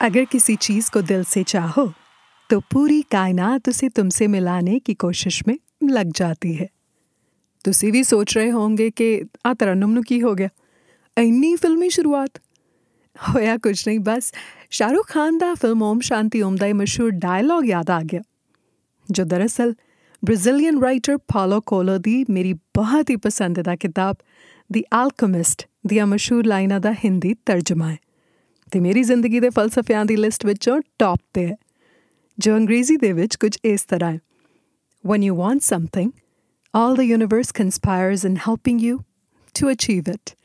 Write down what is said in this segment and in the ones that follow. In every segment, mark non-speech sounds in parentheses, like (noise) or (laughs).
अगर किसी चीज को दिल से चाहो तो पूरी कायनात उसे तुमसे मिलाने की कोशिश में लग जाती है ਤੁਸੀਂ ਵੀ ਸੋਚ ਰਹੇ ਹੋਵੋਗੇ ਕਿ ਆ ਤਰਨਮ ਨੂੰ ਕੀ ਹੋ ਗਿਆ ਇੰਨੀ ਫਿਲਮੀ ਸ਼ੁਰੂਆਤ ਹੋਇਆ ਕੁਝ ਨਹੀਂ ਬਸ ਸ਼ਾਹਰੁਖ ਖਾਨ ਦਾ ਫਿਲਮ ਓਮ ਸ਼ਾਂਤੀ ਓਮ ਦਾ ਇਹ ਮਸ਼ਹੂਰ ਡਾਇਲੌਗ ਯਾਦ ਆ ਗਿਆ ਜੋ ਦਰਅਸਲ ਬ੍ਰਾਜ਼ੀਲੀਅਨ ਰਾਈਟਰ ਪਾਲੋ ਕੋਲੋ ਦੀ ਮੇਰੀ ਬਹੁਤ ਹੀ ਪਸੰਦੀਦਾ ਕਿਤਾਬ ਦੀ ਆਲਕੈਮਿਸਟ ਦੀਆਂ ਮਸ਼ਹੂਰ ਲਾਈਨਾਂ ਦਾ ਹਿੰਦੀ ਤਰਜਮਾ ਹੈ ਤੇ ਮੇਰੀ ਜ਼ਿੰਦਗੀ ਦੇ ਫਲਸਫਿਆਂ ਦੀ ਲਿਸਟ ਵਿੱਚੋਂ ਟੌਪ ਤੇ ਹੈ, ਜੋ ਅੰਗਰੇਜ਼ੀ ਦੇ ਵਿੱਚ ਕੁਝ ਇਸ ਤਰ੍ਹਾਂ ਹੈ। When you want something, all the universe conspires in helping you to achieve it.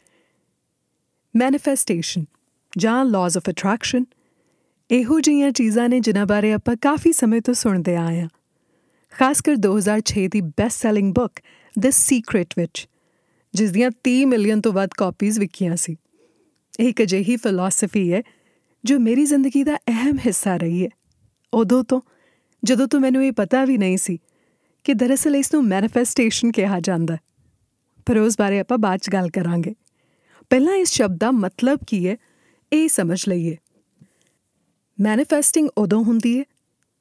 Manifestation, ਜਾਂ laws of attraction, ਇਹੋ ਜਿਹੀਆਂ ਚੀਜ਼ਾਂ ਨੇ ਜਿਨ੍ਹਾਂ ਬਾਰੇ ਆਪਾਂ ਕਾਫੀ ਸਮੇਂ ਤੋਂ ਸੁਣਦੇ ਆਏ ਹਾਂ। ਖਾਸ ਕਰ 2006 ਦੀ best selling book the secret ਵਿੱਚ, ਜਿਸ ਦੀਆਂ 30 ਮਿਲੀਅਨ ਤੋਂ ਵੱਧ ਕਾਪੀਜ਼ ਵਿਕੀਆਂ ਸੀ। ਇਹ ਇੱਕ ਅਜਿਹੀ ਫਿਲਾਸਫੀ ਹੈ ਜੋ ਮੇਰੀ ਜ਼ਿੰਦਗੀ ਦਾ ਅਹਿਮ ਹਿੱਸਾ ਰਹੀ ਹੈ। ਉਦੋਂ ਤੋਂ ਜਦੋਂ ਤੋਂ ਮੈਨੂੰ ਇਹ ਪਤਾ ਵੀ ਨਹੀਂ ਸੀ ਕਿ ਦਰਅਸਲ ਇਸ ਨੂੰ ਮੈਨੀਫੈਸਟੇਸ਼ਨ ਕਿਹਾ ਜਾਂਦਾ ਪਰ ਉਸ ਬਾਰੇ ਆਪਾਂ ਬਾਅਦ ਚ ਗੱਲ ਕਰਾਂਗੇ। ਪਹਿਲਾਂ ਇਸ ਸ਼ਬਦ ਦਾ ਮਤਲਬ ਕੀ ਹੈ, ਇਹ ਸਮਝ ਲਈਏ। ਮੈਨੀਫੈਸਟਿੰਗ ਉਦੋਂ ਹੁੰਦੀ ਹੈ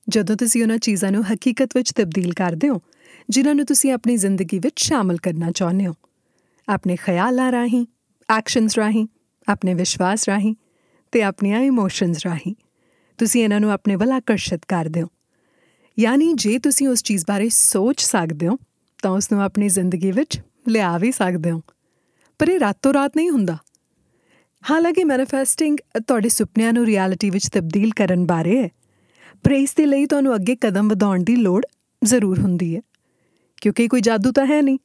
ਜਦੋਂ ਤੁਸੀਂ ਉਹਨਾਂ ਚੀਜ਼ਾਂ ਨੂੰ ਹਕੀਕਤ ਵਿੱਚ ਤਬਦੀਲ ਕਰਦੇ ਹੋ, ਜਿਨ੍ਹਾਂ ਨੂੰ ਤੁਸੀਂ ਆਪਣੀ ਜ਼ਿੰਦਗੀ ਵਿੱਚ ਸ਼ਾਮਲ ਕਰਨਾ ਚਾਹੁੰਦੇ ਹੋ। ਆਪਣੇ ਖਿਆਲਾਂ ਰਾਹੀਂ ਐਕਸ਼ਨਸ ਰਾਹੀਂ ਆਪਣੇ ਵਿਸ਼ਵਾਸ ਰਾਹੀਂ ਤੇ ਆਪਣੀਆਂ ਇਮੋਸ਼ਨਸ ਰਾਹੀਂ ਤੁਸੀਂ ਇਹਨਾਂ ਨੂੰ ਆਪਣੇ ਵੱਲ ਆਕਰਸ਼ਿਤ ਕਰਦੇ ਹੋ ਯਾਨੀ ਜੇ ਤੁਸੀਂ ਉਸ ਚੀਜ਼ ਬਾਰੇ ਸੋਚ ਸਕਦੇ ਹੋ, ਤਾਂ ਉਸ ਨੂੰ ਆਪਣੀ ਜ਼ਿੰਦਗੀ ਵਿੱਚ ਲਿਆ ਵੀ ਸਕਦੇ ਹੋ। ਪਰ ਇਹ ਰਾਤੋਂ ਰਾਤ ਨਹੀਂ ਹੁੰਦਾ। ਹਾਲਾਂਕਿ ਮੈਨੀਫੈਸਟਿੰਗ ਤੁਹਾਡੇ ਸੁਪਨਿਆਂ ਨੂੰ ਰਿਐਲਿਟੀ ਵਿੱਚ ਤਬਦੀਲ ਕਰਨ ਬਾਰੇ ਹੈ, ਪਰ ਇਸ ਦੇ ਲਈ ਤੁਹਾਨੂੰ ਅੱਗੇ ਕਦਮ ਵਧਾਉਣ ਦੀ ਲੋੜ ਜ਼ਰੂਰ ਹੁੰਦੀ ਹੈ। ਕਿਉਂਕਿ ਕੋਈ ਜਾਦੂ ਤਾਂ ਹੈ ਨਹੀਂ।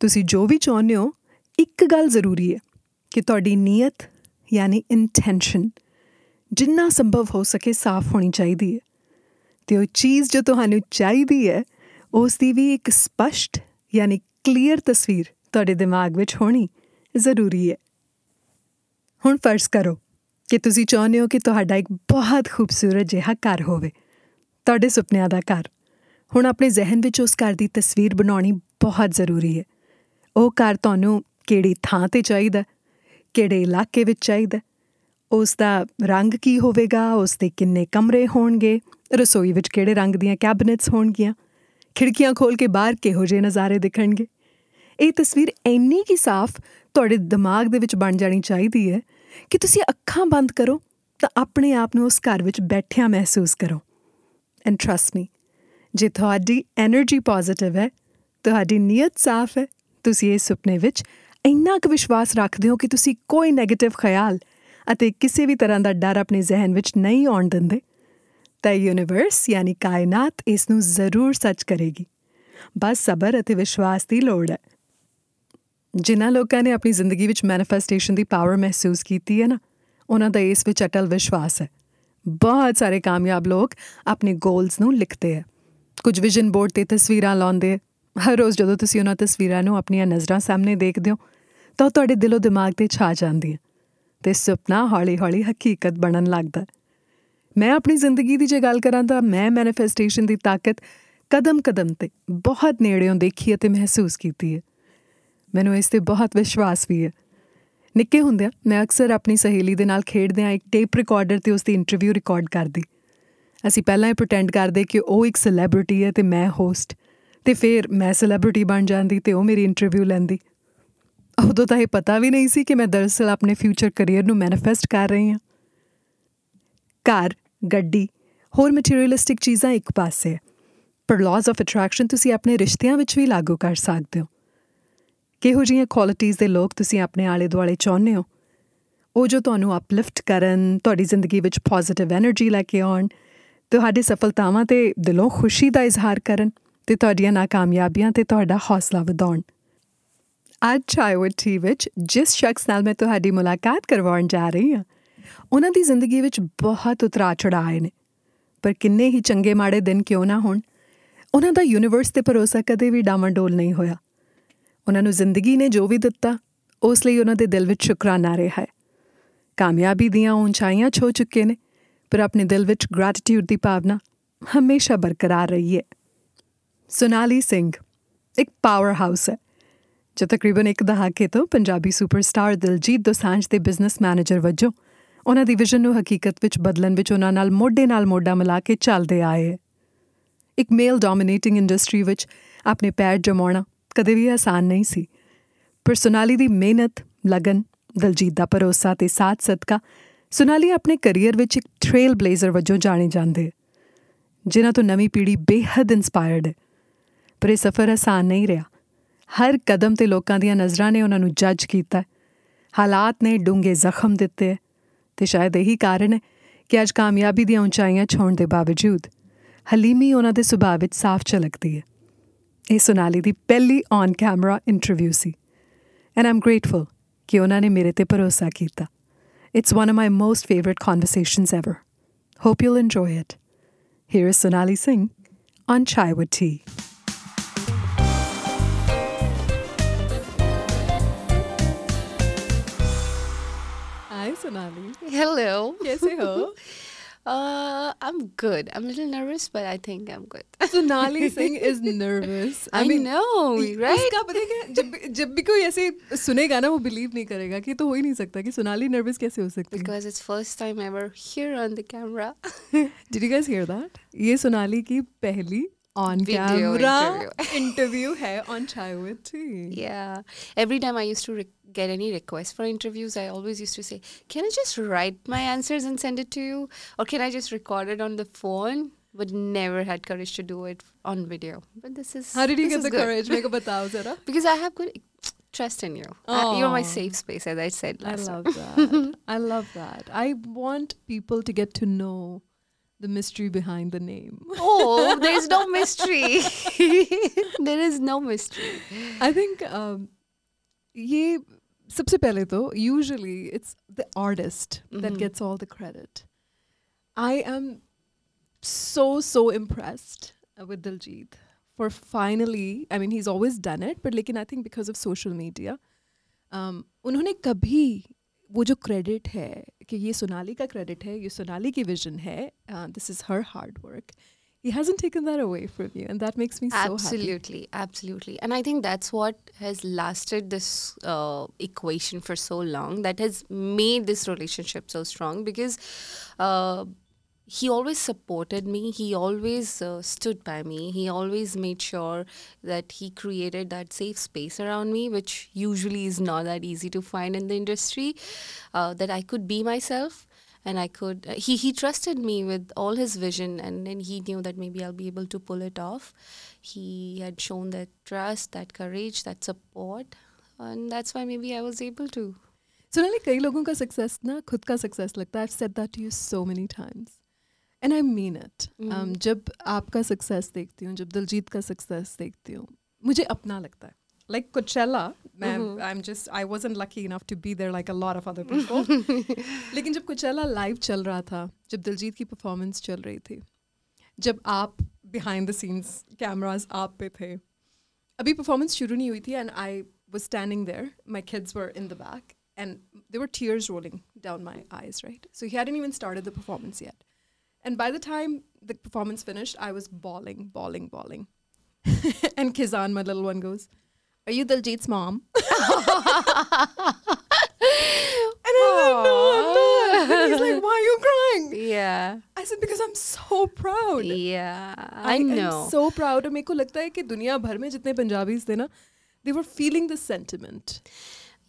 ਤੁਸੀਂ ਜੋ ਵੀ ਚਾਹੁੰਦੇ ਹੋ, ਇੱਕ ਗੱਲ ਜ਼ਰੂਰੀ ਹੈ। ਕਿ ਤੁਹਾਡੀ ਨੀਅਤ ਯਾਨੀ ਇੰਟੈਂਸ਼ਨ ਜਿੰਨਾ ਸੰਭਵ ਹੋ ਸਕੇ ਸਾਫ਼ ਹੋਣੀ ਚਾਹੀਦੀ ਹੈ। ਤੇ ਉਹ ਚੀਜ਼ ਜੋ ਤੁਹਾਨੂੰ ਚਾਹੀਦੀ ਹੈ ਉਸ ਦੀ ਵੀ ਇੱਕ ਸਪਸ਼ਟ ਯਾਨੀ ਕਲੀਅਰ ਤਸਵੀਰ ਤੁਹਾਡੇ ਦਿਮਾਗ ਵਿੱਚ ਹੋਣੀ ਜ਼ਰੂਰੀ ਹੈ। ਹੁਣ ਫਰਜ਼ ਕਰੋ ਕਿ ਤੁਸੀਂ ਚਾਹੁੰਦੇ ਹੋ ਕਿ ਤੁਹਾਡਾ ਇੱਕ ਬਹੁਤ ਖੂਬਸੂਰਤ ਜਿਹਾ ਘਰ ਹੋਵੇ, ਤੁਹਾਡੇ ਸੁਪਨਿਆਂ ਦਾ ਘਰ। ਹੁਣ ਆਪਣੇ ਜ਼ਿਹਨ ਵਿੱਚ ਉਸ ਘਰ ਦੀ ਤਸਵੀਰ ਬਣਾਉਣੀ ਬਹੁਤ ਜ਼ਰੂਰੀ ਹੈ। ਉਹ ਘਰ ਤੁਹਾਨੂੰ ਕਿਹੜੀ ਥਾਂ ਤੇ ਚਾਹੀਦਾ ਕਿਹੜੇ ਇਲਾਕੇ ਵਿੱਚ ਚਾਹੀਦਾ ਉਸ ਦਾ ਰੰਗ ਕੀ ਹੋਵੇਗਾ? ਉਸ ਦੇ ਕਿੰਨੇ ਕਮਰੇ ਹੋਣਗੇ? ਰਸੋਈ ਵਿੱਚ ਕਿਹੜੇ ਰੰਗ ਦੀਆਂ ਕੈਬਨਿਟਸ ਹੋਣਗੀਆਂ? ਖਿੜਕੀਆਂ ਖੋਲ ਕੇ ਬਾਹਰ ਕਿਹੋ ਜਿਹੇ ਨਜ਼ਾਰੇ ਦਿਖਣਗੇ? ਇਹ ਤਸਵੀਰ ਇੰਨੀ ਕੀ ਸਾਫ਼ ਤੁਹਾਡੇ ਦਿਮਾਗ ਦੇ ਵਿੱਚ ਬਣ ਜਾਣੀ ਚਾਹੀਦੀ ਹੈ ਕਿ ਤੁਸੀਂ ਅੱਖਾਂ ਬੰਦ ਕਰੋ ਤਾਂ ਆਪਣੇ ਆਪ ਨੂੰ ਉਸ ਘਰ ਵਿੱਚ ਬੈਠਿਆਂ ਮਹਿਸੂਸ ਕਰੋ। ਐਂਡ ਟਰਸਟ ਮੀ ਜੇ ਤੁਹਾਡੀ એનર્ਜੀ ਪੋਜ਼ਿਟਿਵ ਹੈ, ਤੁਹਾਡੀ ਨੀਅਤ ਸਾਫ਼ ਹੈ, ਤੁਸੀਂ ਇਹ ਸੁਪਨੇ ਵਿੱਚ ਇੰਨਾ ਕੁ ਵਿਸ਼ਵਾਸ ਰੱਖਦੇ ਹੋ ਕਿ ਤੁਸੀਂ ਕੋਈ 네ਗੇਟਿਵ ਖਿਆਲ ਅਤੇ ਕਿਸੇ ਵੀ ਤਰ੍ਹਾਂ ਦਾ ਡਰ ਆਪਣੇ ਜ਼ਿਹਨ ਵਿੱਚ ਨਹੀਂ ਆਉਣ ਦਿੰਦੇ। ਤਾਂ ਯੂਨੀਵਰਸ ਯਾਨੀ ਕਾਇਨਾਤ, ਇਸ ਨੂੰ ਜ਼ਰੂਰ ਸੱਚ ਕਰੇਗੀ। ਬਸ ਸਬਰ ਅਤੇ ਵਿਸ਼ਵਾਸ ਦੀ ਲੋੜ ਹੈ। ਜਿਨ੍ਹਾਂ ਲੋਕਾਂ ਨੇ ਆਪਣੀ ਜ਼ਿੰਦਗੀ ਵਿੱਚ ਮੈਨੀਫੈਸਟੇਸ਼ਨ ਦੀ ਪਾਵਰ ਮਹਿਸੂਸ ਕੀਤੀ ਹੈ ਨਾ, ਉਹਨਾਂ ਦਾ ਇਸ ਵਿੱਚ ਅਟਲ ਵਿਸ਼ਵਾਸ ਹੈ। ਬਹੁਤ ਸਾਰੇ ਕਾਮਯਾਬ ਲੋਕ ਆਪਣੇ ਗੋਲਸ ਨੂੰ ਲਿਖਦੇ ਆ ਕੁਝ ਵਿਜ਼ਨ ਬੋਰਡ ਤੇ ਤਸਵੀਰਾਂ ਲਾਉਂਦੇ ਹਰ ਰੋਜ਼ ਜਦੋਂ ਤੁਸੀਂ ਉਹਨਾਂ ਤਸਵੀਰਾਂ ਨੂੰ ਆਪਣੀਆਂ ਨਜ਼ਰਾਂ ਸਾਹਮਣੇ ਦੇਖਦੇ ਹੋ ਤਾਂ ਤੁਹਾਡੇ ਦਿਲੋਂ ਦਿਮਾਗ ਤੇ ਛਾ ਜਾਂਦੀ ਹੈ ਤੇ ਸੁਪਨਾ ਹੌਲੀ-ਹੌਲੀ ਹਕੀਕਤ ਬਣਨ ਲੱਗਦਾ ਮੈਂ ਆਪਣੀ ਜ਼ਿੰਦਗੀ ਦੀ ਜੇ ਗੱਲ ਕਰਾਂ ਤਾਂ ਮੈਂ ਮੈਨੀਫੈਸਟੇਸ਼ਨ ਦੀ ਤਾਕਤ ਕਦਮ-ਕਦਮ ਤੇ ਬਹੁਤ ਨੇੜਿਓਂ ਦੇਖੀ ਅਤੇ ਮਹਿਸੂਸ ਕੀਤੀ ਹੈ। ਮੈਨੂੰ ਇਸ ਤੇ ਬਹੁਤ ਵਿਸ਼ਵਾਸ ਵੀ ਹੈ। ਨਿੱਕੇ ਹੁੰਦਿਆਂ ਮੈਂ ਅਕਸਰ ਆਪਣੀ ਸਹੇਲੀ ਦੇ ਨਾਲ ਖੇਡਦਿਆਂ ਇੱਕ ਟੇਪ ਰਿਕਾਰਡਰ ਤੇ ਉਸ ਦੀ ਇੰਟਰਵਿਊ ਰਿਕਾਰਡ ਕਰਦੀ। ਅਸੀਂ ਪਹਿਲਾਂ ਹੀ ਪ੍ਰਟੈਂਡ ਕਰਦੇ ਕਿ ਉਹ ਇੱਕ ਸੈਲੀਬ੍ਰਿਟੀ ਹੈ ਤੇ ਮੈਂ ਹੋਸਟ ਤੇ ਫਿਰ ਮੈਂ ਸੈਲੀਬ੍ਰਿਟੀ ਬਣ ਜਾਂਦੀ ਤੇ ਉਹ ਮੇਰੀ ਇੰਟਰਵਿਊ ਲੈਂਦੀ। ਉਦੋਂ ਤਾਂ ਇਹ ਪਤਾ ਵੀ ਨਹੀਂ ਸੀ ਕਿ ਮੈਂ ਦਰਅਸਲ ਆਪਣੇ ਫਿਊਚਰ ਕੈਰੀਅਰ ਨੂੰ ਮੈਨੀਫੈਸਟ ਕਰ ਰਹੀ ਹਾਂ। ਕਾਰ, ਗੱਡੀ, ਹੋਰ ਮਟੀਰੀਅਲਿਸਟਿਕ ਚੀਜ਼ਾਂ ਇੱਕ ਪਾਸੇ ਪਰ ਲਾਜ਼ ਆਫ ਅਟਰੈਕਸ਼ਨ ਤੁਸੀਂ ਆਪਣੇ ਰਿਸ਼ਤਿਆਂ ਵਿੱਚ ਵੀ ਲਾਗੂ ਕਰ ਸਕਦੇ ਹੋ। ਕਿਹੋ ਜਿਹੀਆਂ ਕੁਆਲਿਟੀਆਂ ਦੇ ਲੋਕ ਤੁਸੀਂ ਆਪਣੇ ਆਲੇ ਦੁਆਲੇ ਚਾਹੁੰਦੇ ਹੋ? ਉਹ ਜੋ ਤੁਹਾਨੂੰ ਅਪਲਿਫਟ ਕਰਨ, ਤੁਹਾਡੀ ਜ਼ਿੰਦਗੀ ਵਿੱਚ ਪੋਜ਼ਿਟਿਵ એનર્ਜੀ ਲੈ ਕੇ ਆਉਣ, ਤੁਹਾਡੀ ਸਫਲਤਾਵਾਂ ਤੇ ਦਿਲੋਂ ਖੁਸ਼ੀ ਦਾ ਇਜ਼ਹਾਰ ਕਰਨ ਤੇ ਤੁਹਾਡੀਆਂ ਨਾਕਾਮਯਾਬੀਆਂ ਤੇ ਤੁਹਾਡਾ ਹੌਸਲਾ ਵਧਾਉਣ। ਅੱਜ ਚਾਹਵਟ ਟੀ ਵਿੱਚ ਜਿਸ ਸ਼ਖਸ ਨਾਲ ਮੈਂ ਤੁਹਾਡੀ ਮੁਲਾਕਾਤ ਕਰਵਾਉਣ ਜਾ ਰਹੀ ਹਾਂ, ਉਹਨਾਂ ਦੀ ਜ਼ਿੰਦਗੀ ਵਿੱਚ ਬਹੁਤ ਉਤਰਾ ਚੜਾਏ ਨੇ। ਪਰ ਕਿੰਨੇ ਹੀ ਚੰਗੇ ਮਾੜੇ ਦਿਨ ਕਿਉਂ ਨਾ ਹੋਣ। ਉਹਨਾਂ ਦਾ ਯੂਨੀਵਰਸ ਤੇ ਭਰੋਸਾ ਕਦੇ ਵੀ ਡਾਮੰਡੋਲ ਨਹੀਂ ਹੋਇਆ। ਉਹਨਾਂ ਨੂੰ ਜ਼ਿੰਦਗੀ ਨੇ ਜੋ ਵੀ ਦਿੱਤਾ, ਉਸ ਲਈ ਉਹਨਾਂ ਦੇ ਦਿਲ ਵਿੱਚ ਸ਼ੁਕਰਾਨਾ ਰਿਹਾ ਹੈ। ਕਾਮਯਾਬੀ ਦੀਆਂ ਉਚਾਈਆਂ ਛੋ ਚੁੱਕੇ ਨੇ, ਪਰ ਆਪਣੇ ਦਿਲ ਵਿੱਚ ਗ੍ਰੈਟੀਟਿਊਡ ਦੀ ਭਾਵਨਾ ਹਮੇਸ਼ਾ ਬਰਕਰਾਰ ਰਹੀ ਹੈ। ਸੋਨਾਲੀ ਸਿੰਘ, ਇੱਕ ਪਾਵਰ ਹਾਊਸ ਹੈ। ਜੋ ਤਕਰੀਬਨ ਇੱਕ ਦਹਾਕੇ ਤੋਂ ਪੰਜਾਬੀ ਸੁਪਰਸਟਾਰ ਦਿਲਜੀਤ ਦੋਸਾਂਝ ਦੇ ਬਿਜ਼ਨਸ ਮੈਨੇਜਰ ਵਜੋਂ ਉਹਨਾਂ ਦੀ ਵਿਜ਼ਨ ਨੂੰ ਹਕੀਕਤ ਵਿੱਚ ਬਦਲਣ ਵਿੱਚ ਉਹਨਾਂ ਨਾਲ ਮੋਢੇ ਨਾਲ ਮੋਢਾ ਮਿਲਾ ਕੇ ਚੱਲਦੇ ਆਏ। ਇੱਕ ਮੇਲ ਡੋਮਿਨੇਟਿੰਗ ਇੰਡਸਟਰੀ ਵਿੱਚ ਆਪਣੇ ਪੈਰ ਜਮਾਉਣਾ ਕਦੇ ਵੀ ਆਸਾਨ ਨਹੀਂ ਸੀ। ਪਰ ਸੋਨਾਲੀ ਦੀ ਮਿਹਨਤ, ਲਗਨ, ਦਲਜੀਤ ਦਾ ਭਰੋਸਾ ਤੇ ਸਾਥ ਸਦਕਾ ਸੋਨਾਲੀ ਆਪਣੇ ਕੈਰੀਅਰ ਵਿੱਚ ਇੱਕ ਟ੍ਰੇਲ ਬਲੇਜ਼ਰ ਵਜੋਂ ਜਾਣੇ ਜਾਂਦੇ। ਜਿਨ੍ਹਾਂ ਤੋਂ ਨਵੀਂ ਪੀੜ੍ਹੀ ਬੇਹੱਦ ਇਨਸਪਾਇਰਡ ਹੈ। ਪਰ ਇਹ ਸਫ਼ਰ ਆਸਾਨ ਨਹੀਂ ਰਿਹਾ। ਹਰ ਕਦਮ ਤੇ ਲੋਕਾਂ ਦੀਆਂ ਨਜ਼ਰਾਂ ਨੇ ਉਹਨਾਂ ਨੂੰ ਜੱਜ ਕੀਤਾ ਹਾਲਾਤ ਨੇ ਡੂੰਘੇ ਜ਼ਖਮ ਦਿੱਤੇ ਤੇ ਸ਼ਾਇਦ ਇਹੀ ਕਾਰਨ ਹੈ ਕਿ ਅੱਜ ਕਾਮਯਾਬੀ ਦੀਆਂ ਉਚਾਈਆਂ ਛੋਣ ਦੇ ਬਾਵਜੂਦ ਹਲੀਮੀ ਉਹਨਾਂ ਦੇ ਸੁਭਾਅ ਵਿੱਚ ਸਾਫ਼ ਝਲਕਦੀ ਹੈ ਇਹ ਸੋਨਾਲੀ ਦੀ ਪਹਿਲੀ ਔਨ ਕੈਮਰਾ ਇੰਟਰਵਿਊ ਸੀ ਐਂਡ ਆਮ ਗ੍ਰੇਟਫੁਲ ਕਿ ਉਹਨਾਂ ਨੇ ਮੇਰੇ ਤੇ ਭਰੋਸਾ ਕੀਤਾ it's one of my most favourite conversations ever hope you'll enjoy it. Here is Sonali Singh on Chai with Tea. Hi Sonali. Hello. कैसे हो? (laughs) Uh, I'm good. I'm a little nervous, but I think I'm good. (laughs) Sonali Singh is nervous. I, know, right? उसका पता है क्या जब भी- जब भी कोई ऐसे सुनेगा ना वो बिलीव नहीं करेगा कि तो हो ही नहीं सकता कि सोनाली नर्वस कैसे हो सकती है Because it's first time ever here on the camera. (laughs) Did you guys hear that? ये सोनाली की पहली on Video camera interview. (laughs) interview hai on chai with T yeah every time i used to re- get any requests for interviews i always used to say can i just write my answers and send it to you or can i just record it on the phone but never had courage to do it on video but this is how did you get the good. courage make a (laughs) zara because i have good trust in you. You're my safe space, as I said last I love time. that. (laughs) I love that. I want people to get to know the mystery behind the name. Oh, there's no (laughs) mystery. (laughs) there is no mystery. I think um, ये सबसे पहले तो usually it's the artist that Mhm. gets all the credit. I am so so impressed uh, with Diljit for finally. I mean, he's always done it, but लेकिन I think because of social media, um, उन्होंने कभी वो जो credit है कि ये सोनाली का credit है ये सोनाली की विजन है this is her hard work he hasn't taken that away from you and that makes me so happy absolutely, absolutely. And I think that's what has lasted this uh, equation for so long, that has made this relationship so strong because uh, he always supported me. He always uh, stood by me. He always made sure that he created that safe space around me, which usually is not that easy to find in the industry, uh, that I could be myself and I could. he he trusted me with all his vision, and then he knew that maybe I'll be able to pull it off. He had shown that trust, that courage, that support, and that's why maybe I was able to. Sonali कई लोगों का success ना खुद का success लगता है I've said that to you so many times and I mean it um, जब आपका सक्सेस देखती हूँ जब दिलजीत का सक्सेस देखती हूँ मुझे अपना लगता है like Coachella मैं I'm just I wasn't lucky enough to be there like a lot of other people (laughs) लेकिन जब Coachella लाइव चल रहा था जब दिलजीत की परफॉर्मेंस चल रही थी जब आप बिहाइंड द सीन्स कैमरास आप पे थे अभी परफॉर्मेंस शुरू नहीं हुई थी and I was standing there my kids were in the back and there were tears rolling down my eyes right so he hadn't even started the performance yet and by the time the performance finished i was bawling bawling bawling (laughs) and kizan my little one goes are you Diljit's mom (laughs) and I was like no I'm not and he's like why are you crying Yeah. I said because I'm so proud Yeah. I, am know. so proud और मेरे को लगता है कि दुनिया भर में जितने पंजाबीज थे ना they were feeling the sentiment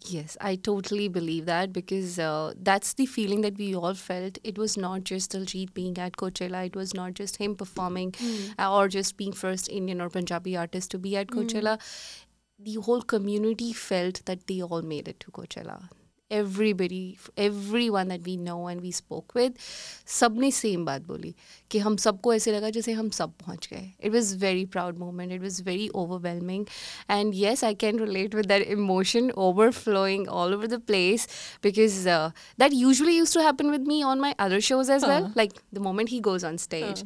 Yes, I totally believe that because uh, that's the feeling that we all felt. It was not just Diljit being at Coachella, it was not just him performing uh, or just being first Indian or Punjabi artist to be at Coachella. The whole community felt that they all made it to Coachella Everybody, f- everyone that we know and we spoke with, सबने same बात बोली कि हम सबको ऐसे लगा जैसे हम सब पहुंच गए it was very proud moment it was very overwhelming and yes I can relate with that emotion overflowing all over the place because uh, that usually used to happen with me on my other shows as well. Like the moment he goes on stage,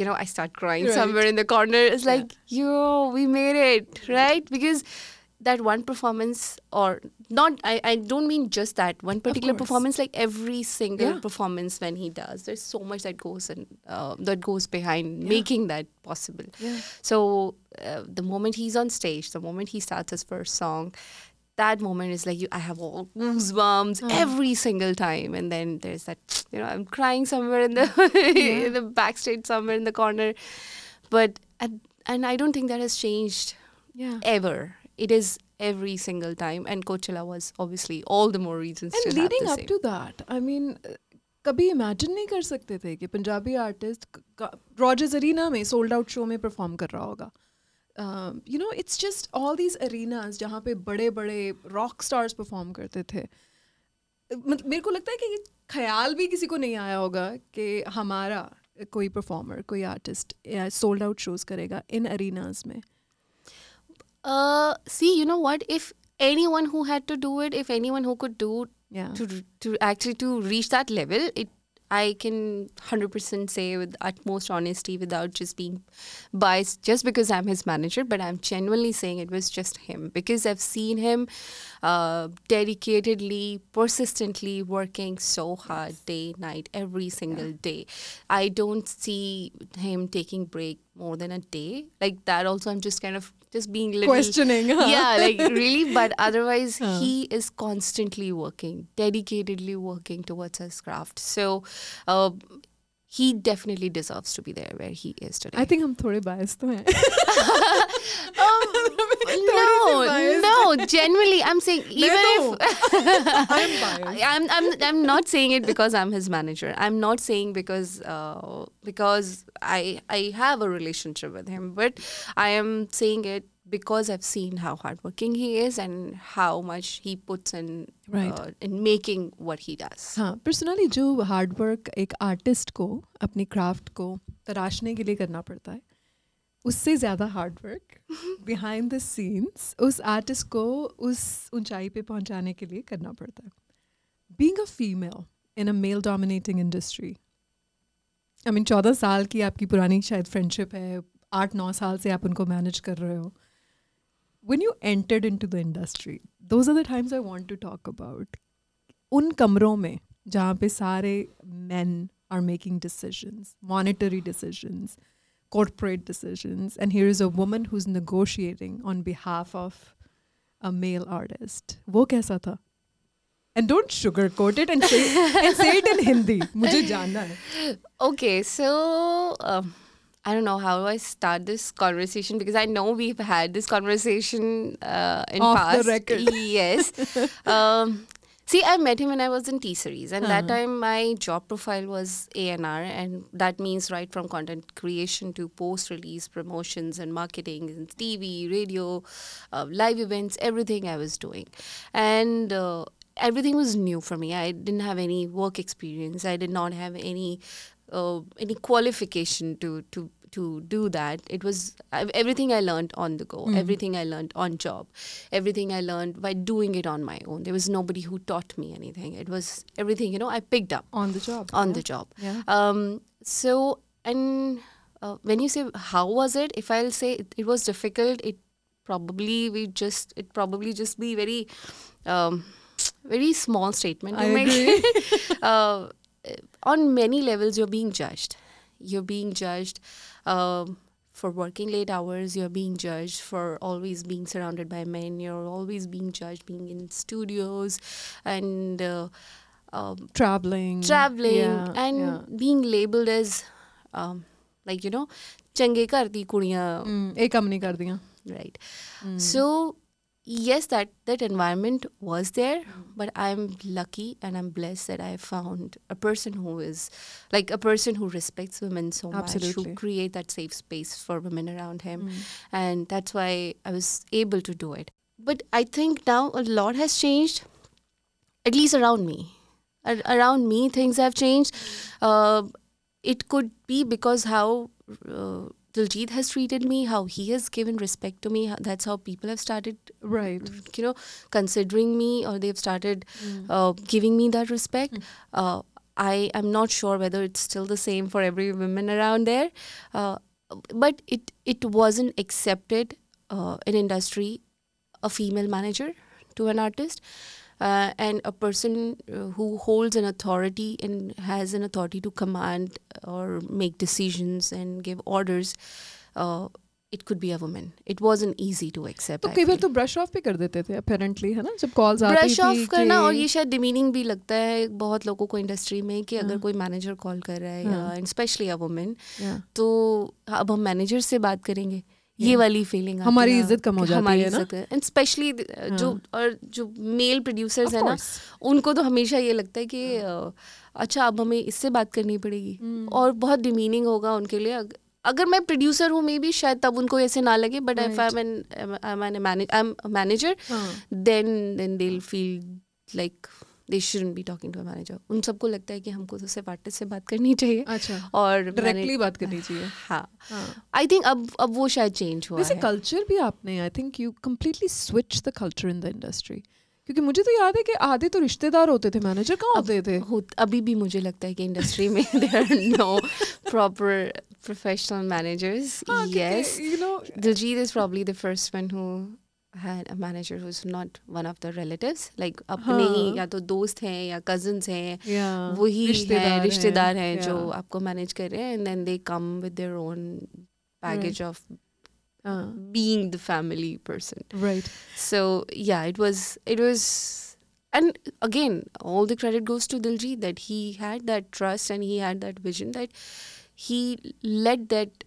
you know, I start crying Right. somewhere in the corner. It's like, yo, we made it, right? Because that one performance, or not, I, I don't mean just that one particular performance, like every single Yeah. performance when he does, there's so much that goes and uh, that goes behind making that possible. Yeah. So uh, the moment he's on stage, the moment he starts his first song, that moment is like you, I have all goosebumps Uh. every single time, and then there's that you know I'm crying somewhere in the (laughs) in the backstage somewhere in the corner, but at, and I don't think that has changed Yeah. ever. It is every single time, and Coachella was obviously all the more reasons and to have leading the up same. To that I mean uh, कभी imagine नहीं कर सकते थे कि Punjabi artist Rogers arena में sold out show में perform कर रहा होगा you know it's just all these arenas जहाँ पे बड़े बड़े रॉक स्टार्स परफॉर्म करते थे मतलब मेरे को लगता है कि ये ख्याल भी किसी को नहीं आया होगा कि हमारा कोई परफॉर्मर कोई आर्टिस्ट सोल्ड आउट शोज करेगा इन अरीनाज में uh, see, you know what? If anyone who had to do it, if anyone who could do Yeah. to to actually to reach that level, it I can hundred percent say with utmost honesty, without just being biased, just because I'm his manager, but I'm genuinely saying it was just him because I've seen him uh, dedicatedly, persistently working so hard, day, night, every single day. I don't see him taking break more than a day. Like that. Also, I'm just kind of just being little Questioning, huh? yeah like really but (laughs) otherwise Huh. he is constantly working dedicatedly working towards his craft so uh, he definitely deserves to be there where he is today I think हम थोड़े बायस तो हैं (laughs) (laughs) um, no biased. no genuinely i'm saying even तो if (laughs) I'm biased. I'm, I'm I'm not saying it because I'm his manager. I'm not saying because uh, because I I have a relationship with him, but I am saying it because I've seen how hardworking he is and how much he puts in Right. uh, in making what he does. हाँ personally जो hard work एक artist को अपनी craft को तराशने के लिए करना पड़ता है उससे ज़्यादा hard work behind the scenes उस आर्टिस्ट को उस ऊंचाई पे पहुँचाने के लिए करना पड़ता है being a female in a male dominating industry I mean चौदह साल की आपकी पुरानी शायद फ्रेंडशिप है आठ नौ साल से आप उनको मैनेज कर रहे हो when you entered into the industry those are the times i want to talk about उन कमरों में जहाँ पे सारे men are making decisions monetary decisions corporate decisions and here is a woman who's negotiating on behalf of a male artist वो कैसा था and don't sugarcoat it and say and say it in Hindi मुझे जानना है (laughs) Okay, so um, I don't know how do I start this conversation because I know we've had this conversation uh, in Off the past. record. (laughs) Yes. um, see, I met him when I was in T series, and that Uh-huh. time my job profile was A&R, and that means right from content creation to post release promotions and marketing and TV, radio, uh, live events, everything I was doing, and. Uh, Everything was new for me. I didn't have any work experience. I did not have any uh, any qualification to to to do that. It was everything I learned on the go, everything I learned on job, everything I learned by doing it on my own. There was nobody who taught me anything. It was everything you know I picked up on the job on yeah. the job. yeah Um, so and uh, when you say how was it, if I'll say it, it was difficult, it probably we just it probably just be very um, very small statement to I make. agree. (laughs) uh, on many levels, you're being judged. You're being judged um, for working late hours you're being judged for always being surrounded by men. You're always being judged being in studios and uh, um, traveling. Traveling yeah, and yeah. being labeled as um, like you know ਚੰਗੇ ਘਰ ਦੀ ਕੁੜੀਆਂ ਇਹ ਕੰਮ ਨਹੀਂ ਕਰਦੀਆਂ right so yes that that environment was there but i'm lucky and i'm blessed that i found a person who is like a person who respects women so much Absolutely. who create that safe space for women around him Mm. and that's why i was able to do it but i think now a lot has changed at least around me Ar- around me things have changed uh, it could be because how uh, Diljit has treated me, how he has given respect to me. how- That's how people have started, right you know, considering me, or they've started Mm. uh, giving me that respect. Uh, I am not sure whether it's still the same for every woman around there, uh, but it it wasn't accepted uh, in industry a female manager to an artist. Uh, and a person uh, who holds an authority and has an authority to command or make decisions and give orders uh, it could be a woman. It wasn't easy to accept. तो I कई बार feel. तो brush off भी कर देते थे apparently है ना जब कॉल्स आती ब्रश थी ऑफ करना और कि- ये शायद डिमीनिंग भी लगता है बहुत लोगों को इंडस्ट्री में कि अगर हाँ। कोई मैनेजर कॉल कर रहा है हाँ। या स्पेशली अ वुमेन Yeah. तो अब हम मैनेजर से बात करेंगे ये वाली फीलिंग हमारी इज़्ज़त कम हो जाती हमारी है ना? एंड स्पेशली जो हाँ। और जो मेल प्रोड्यूसर्स है ना उनको तो हमेशा ये लगता है कि अच्छा अब हमें इससे बात करनी पड़ेगी हम्म। और बहुत डिमीनिंग होगा उनके लिए अगर मैं प्रोड्यूसर हूँ मे बी शायद तब उनको ऐसे ना लगे but if I am manager हाँ. then then they'll feel they shouldn't be talking to a उन सबको लगता है कि हमको तो सिर्फ़ आर्टिस्ट से बात करनी चाहिए। अच्छा। और डायरेक्टली बात करनी चाहिए। हाँ। हाँ। आई थिंक अब अब वो शायद चेंज हुआ वैसे है। कल्चर भी आपने I think you completely switch the culture in the industry क्योंकि मुझे तो याद है कि आधे तो रिश्तेदार होते थे मैनेजर कहाँ होते थे? अभी भी मुझे लगता है कि इंडस्ट्री में there are no proper professional managers हाँ, yes you know Diljit is probably the first one who had a manager who's not one of the relatives. Like अपने ही। या तो दोस्त हैं या cousins हैं वही है रिश्तेदार हैं जो आपको manage कर and then they come with their own baggage of uh, being the family person. Right. So yeah it was it was and again all the credit goes to Diljit that he had that trust and he had that vision that he let that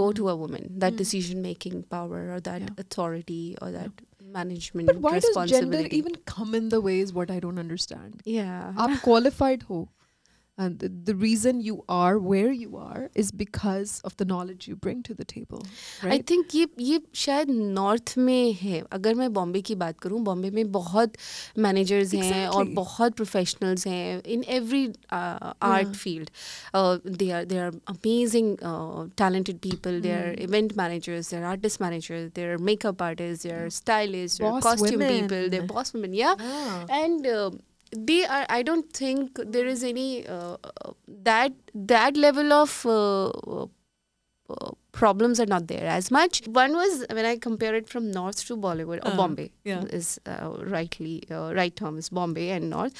go to a woman that mm. decision making power or that yeah. authority or that yeah. management but why does gender even come in the way is what i don't understand yeah aap qualified who and the, the reason you are where you are is because of the knowledge you bring to the table I right think ये ये शायद north में है अगर मैं बॉम्बे की बात करूँ बॉम्बे में बहुत मैनेजर्स हैं और Exactly. बहुत प्रोफेशनल्स हैं in every art field they are they are amazing talented people they are event managers they are artist managers they are makeup artist they are stylist they are Boss costume women. People they are boss women या Ah. they are i don't think there is any uh, uh, that that level of uh, uh, uh, problems are not there as much. One was when i compare it from north to bollywood or bombay yeah. is uh, rightly uh, right term is bombay and north.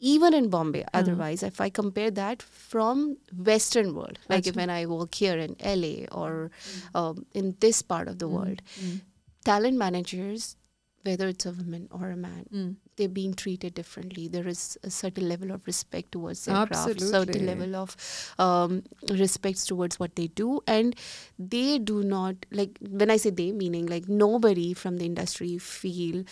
Even in bombay otherwise if i compare that from western world like when i work here in la or um, in this part of the world Mm. talent managers whether it's a woman or a man Mm. they're being treated differently. There is a certain level of respect towards their craft, Absolutely. certain level of um, respect towards what they do, and they do not like when I say they, meaning like nobody from the industry feel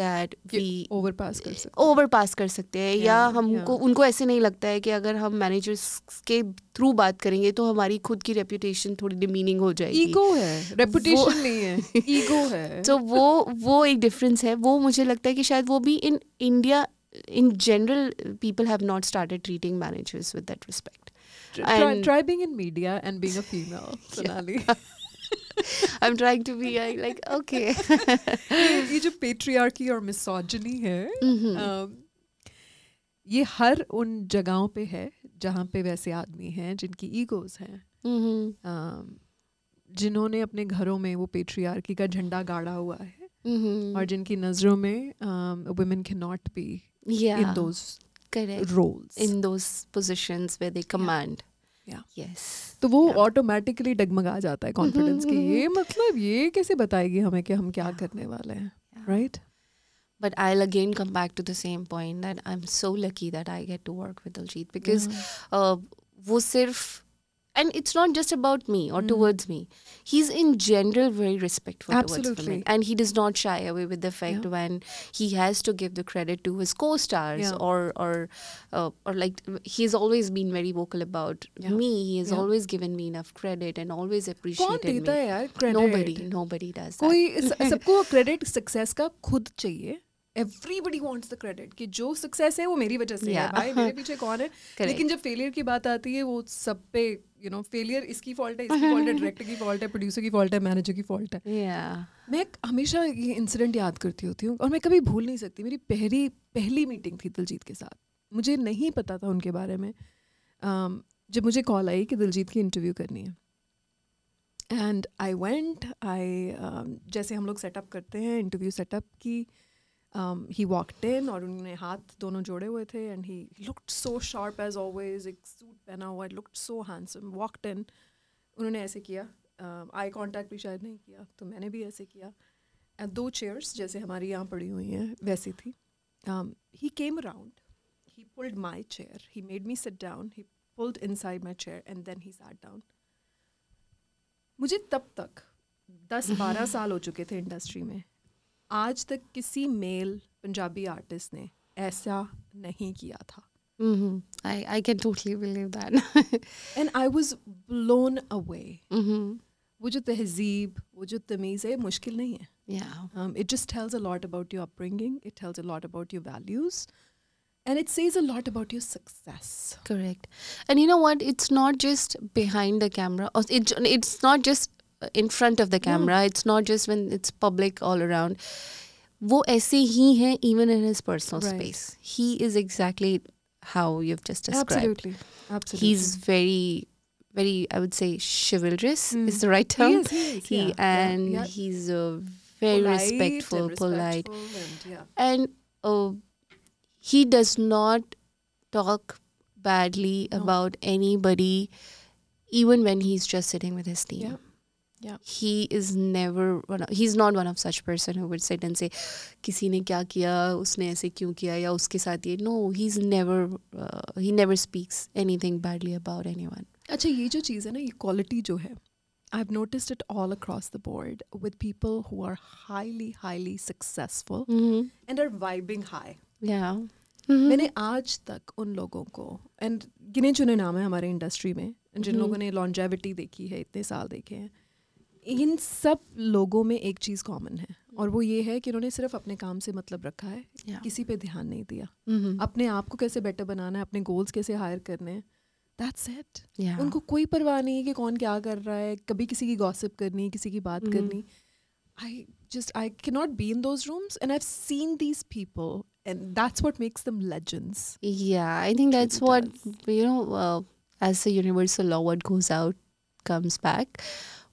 that we over pass कर सकते over pass कर सकते हैं या हमको उनको ऐसे नहीं लगता है कि अगर हम मैनेजर्स के थ्रू बात करेंगे तो हमारी खुद की रेपुटेशन थोड़ी डिमीनिंग हो जाएगी। ईगो है रेपुटेशन नहीं है (laughs) ईगो है। तो वो वो एक डिफरेंस है। वो मुझे लगता है कि शायद वो भी in India in general people have not started treating managers with that respect try being in media and being a female Sonali (laughs) i'm trying to be uh, like okay (laughs) ये ये जो (laughs) पेट्रियार्की और मिसोजिनी है Mhm. um, ये हर उन जगहों पे है जहाँ पे वैसे आदमी हैं जिनकी ईगोज हैं Mhm. um, जिन्होंने अपने घरों में वो पेट्रियार्की का झंडा गाड़ा हुआ है Mhm. और जिनकी नज़रों में women can not be in those correct roles in those positions where they command Yeah. तो वो ऑटोमेटिकली डगमगा जाता है कॉन्फिडेंस की ये मतलब ये कैसे बताएगी हमें कि हम क्या करने वाले हैं right But I'll again come back to the same point that I'm so lucky that I get to work with Aljit because uh, वो सिर्फ़ and it's not just about me or Mhm. towards me. He's in general very respectful towards Absolutely. women, and he does not shy away with the fact Yeah. when he has to give the credit to his co-stars Yeah. or or uh, or like he's always been very vocal about Yeah. me. He has Yeah. always given me enough credit and always कौन appreciated देता me. है यार credit Nobody, nobody does that. कोई स- सबको credit success का खुद चाहिए एवरीबडी वांट्स द क्रेडिट कि जो सक्सेस है वो मेरी वजह से है Yeah. भाई मेरे पीछे कौन है (laughs) Correct. लेकिन जब फेलियर की बात आती है वो सब पे यू नो फेलियर इसकी फॉल्ट है इसकी फॉल्ट है (laughs) डायरेक्टर की फॉल्ट है प्रोड्यूसर की फॉल्ट है मैनेजर की फॉल्ट है Yeah. मैं हमेशा ये इंसिडेंट याद करती होती हूँ और मैं कभी भूल नहीं सकती मेरी पहली पहली मीटिंग थी दिलजीत के साथ मुझे नहीं पता था उनके बारे में um, जब मुझे कॉल आई कि दिलजीत की इंटरव्यू करनी है एंड आई वेंट आई जैसे हम लोग सेटअप करते हैं इंटरव्यू सेटअप की ही वॉकड इन और उन्होंने हाथ दोनों जोड़े हुए थे and he looked so sharp as always एक सूट पहना हुआ looked so handsome walked in उन्होंने ऐसे किया आई कांटेक्ट भी शायद नहीं किया तो मैंने भी ऐसे किया. एंड दो चेयर्स जैसे हमारी यहाँ पड़ी हुई हैं वैसी थी. He came around he pulled my chair he made me me down he pulled inside my chair and then he sat down मुझे तब तक दस बारह (laughs) साल हो चुके थे इंडस्ट्री में. आज तक किसी मेल पंजाबी आर्टिस्ट ने ऐसा नहीं किया था Mm-hmm. I, I can totally believe that. (laughs) And I was blown away mm-hmm. वो जो तहजीब वो जो तमीज़ है मुश्किल नहीं है Yeah. Um, it just tells a lot about your upbringing. It tells a lot about your values, and it says a lot about your success. Correct. And you know what? It's not just behind the camera. or It, it's not just uh, in front of the camera. It's not just when it's public all around. वो ऐसे ही है even in his personal Right. space. He is exactly how you've just described. Absolutely, absolutely. He's very, very, I would say, chivalrous Mm. is the right He term. is, he is, He- yeah, yeah, and yeah. he's uh, very Polite respectful, and polite. respectful and, yeah. and uh, he does not talk badly No. about anybody even when he's just sitting with his team Yeah. He is never one of, he's not one of such person who would sit and say किसी ने क्या किया उसने ऐसे क्यों किया या उसके साथ ये no he's never uh, he never speaks anything badly about anyone अच्छा ये जो चीज़ है ना ये क्वालिटी जो है I've noticed it all across the board with people who are highly, highly successful mm-hmm. and are vibing high. yeah mm Mhm. मैंने आज तक उन लोगों को एंड गिने चुने नाम है हमारे इंडस्ट्री में जिन हम्म। लोगों ने लॉन्जेविटी देखी है इतने साल देखे हैं इन सब लोगों में एक चीज़ कॉमन है और वो ये है कि उन्होंने सिर्फ़ अपने काम से मतलब रखा है Yeah. किसी पे ध्यान नहीं दिया Mhm. अपने आप को कैसे बेटर बनाना है अपने गोल्स कैसे हायर करने हैं दैट्स इट yeah उनको कोई परवाह नहीं है कि कौन क्या कर रहा है कभी किसी की गॉसिप करनी किसी की बात Mhm. करनी I just I can not be in those rooms and I seen these people and that's what makes them legends that's what really you know. Uh, as a universal law, what goes out comes back.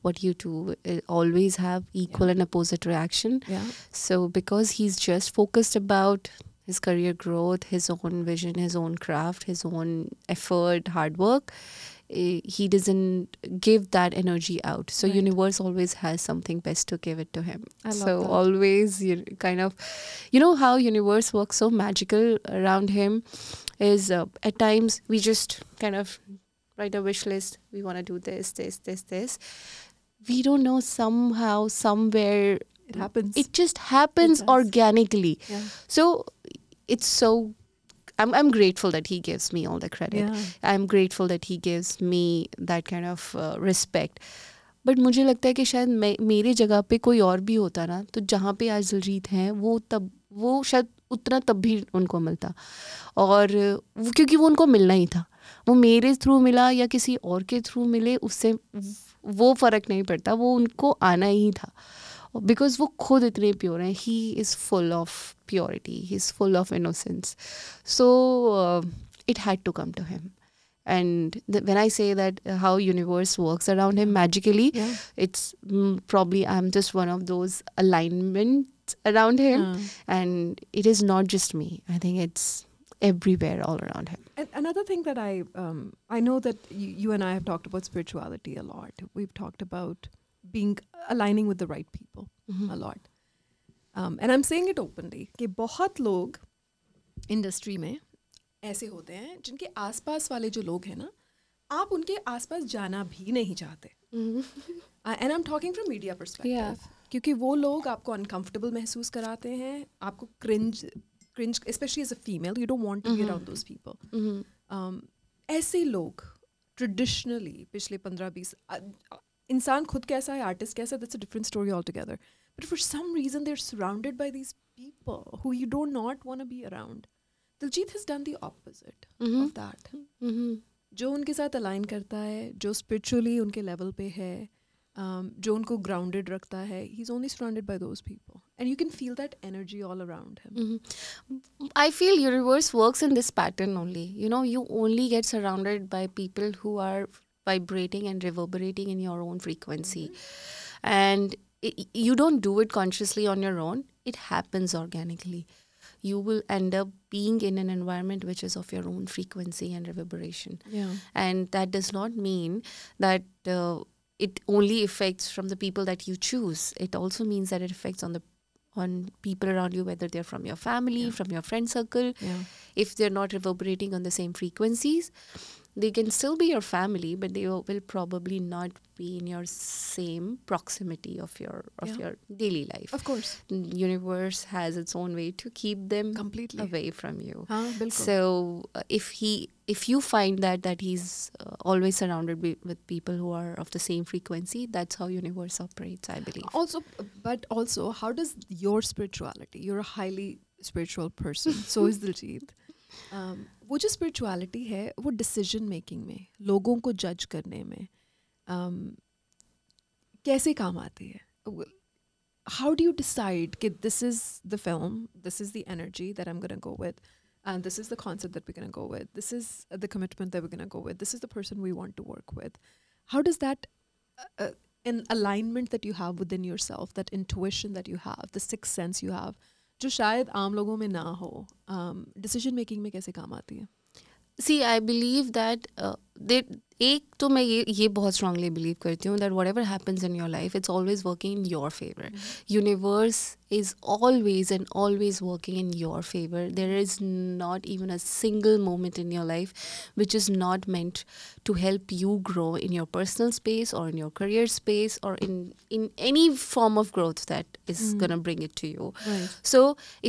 What you do uh, always have equal and opposite reaction. या So because he's just focused about his career growth, his own vision, his own craft, his own effort, hard work, eh, he doesn't give that energy out. So Right. universe always has something best to give it to him. I love so that. always you kind of, you know how universe works so magical around him is uh, at times we just kind of write a wish list. We want to do this, this, this, this. We don't know somehow, somewhere it happens it just happens does. organically या so it's so I'm, I'm grateful that he gives me all the credit या i'm grateful that he gives me that kind of uh, respect but मुझे लगता है कि शायद मैं मेरे जगह पे कोई और भी होता ना तो जहाँ पे आज दिलजीत हैं वो तब वो शायद उतना तब भी उनको मिलता और वो क्योंकि वो उनको मिलना ही था वो मेरे थ्रू मिला या किसी और के थ्रू मिले उससे वो फ़र्क नहीं पड़ता वो उनको आना ही था बिकॉज वो खुद इतने प्योर हैं he is full of purity he is full of innocence so it had to come to him and th- when i say that uh, how universe works around him magically या it's mm, probably i'm just one of those alignments around him and it is not just me i think it's everywhere all around him And another thing that I um, I know that you, you and I have talked about spirituality a lot. We've talked about being aligning with the right people a lot. Um, and I'm saying it openly कि बहुत लोग industry में ऐसे होते हैं जिनके आसपास वाले जो लोग हैं ना आप उनके आसपास जाना भी नहीं चाहते and I am talking from media perspective क्योंकि वो लोग आपको अनकंफर्टेबल महसूस कराते हैं आपको cringe cringe specially as a female you don't want to be around those people um, ऐसे लोग ट्रेडिशनली पिछले पंद्रह बीस इंसान खुद कैसा है आर्टिस्ट कैसा है that's a different story all together but for some reason they are surrounded by these people who you don't not want be around Diljit has done the opposite of that mm-hmm. जो उनके साथ align करता है जो spiritually उनके level पे है um, जो उनको ग्राउंडेड रखता है he is only surrounded by those people and you can feel that energy all around him Mhm. I feel universe works in this pattern only. You know, you only get surrounded by people who are vibrating and reverberating in your own frequency, and i you don't do it consciously on your own. It happens organically. You will end up being in an environment which is of your own frequency and reverberation yeah and that does not mean that uh, it only affects from the people that you choose it also means that it affects on the on people around you whether they're from your family Yeah. from your friend circle Yeah. if they're not reverberating on the same frequencies they can still be your family but they will, probably not be in your same proximity of your of yeah. your daily life. Of course. The universe has its own way to keep them completely. away from you. Ah, so uh, if he if you find that that he's uh, always surrounded be- with people who are of the same frequency that's how universe operates i believe. Also but also how does your spirituality you're a highly spiritual person so is (laughs) the teeth um, वो जो spirituality है वो decision making में लोगों को जज करने में um, कैसे काम आती है how do you decide that this is the film this is the energy that i'm going to go with and this is the concept that we're going to go with this is the commitment that we're going to go with this is the person we want to work with how does that uh, uh, an alignment that you have within yourself that intuition that you have the sixth sense you have जो शायद आम लोगों में ना हो decision making में कैसे काम आती है? सी आई बिलीव दैट एक तो मैं ये ये बहुत स्ट्रांगली बिलीव करती हूँ that whatever happens in your life it's always working in your favour universe is always and always working in your favor there is not even a single moment in your life which is not meant to help you grow in your personal space or in your career space or in in any form of growth that is going to bring it to you Right. so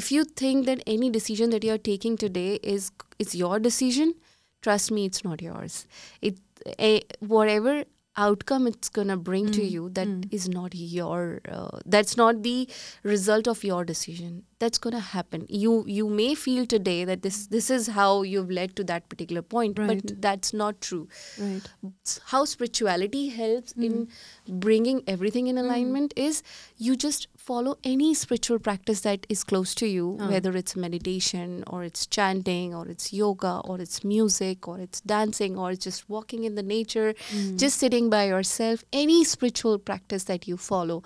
if you think that any decision that you're taking today is is your decision trust me it's not yours. It a, whatever outcome it's going to bring to you that is not your uh, that's not the result of your decision that's going to happen. You you may feel today that this this is how you've led to that particular point Right. but that's not true. Right. How spirituality helps in hmm. bringing everything in hmm. alignment is you just follow any spiritual practice that is close to you oh. whether it's meditation or it's chanting or it's yoga or it's music or it's dancing or it's just walking in the nature hmm. just sitting by yourself any spiritual practice that you follow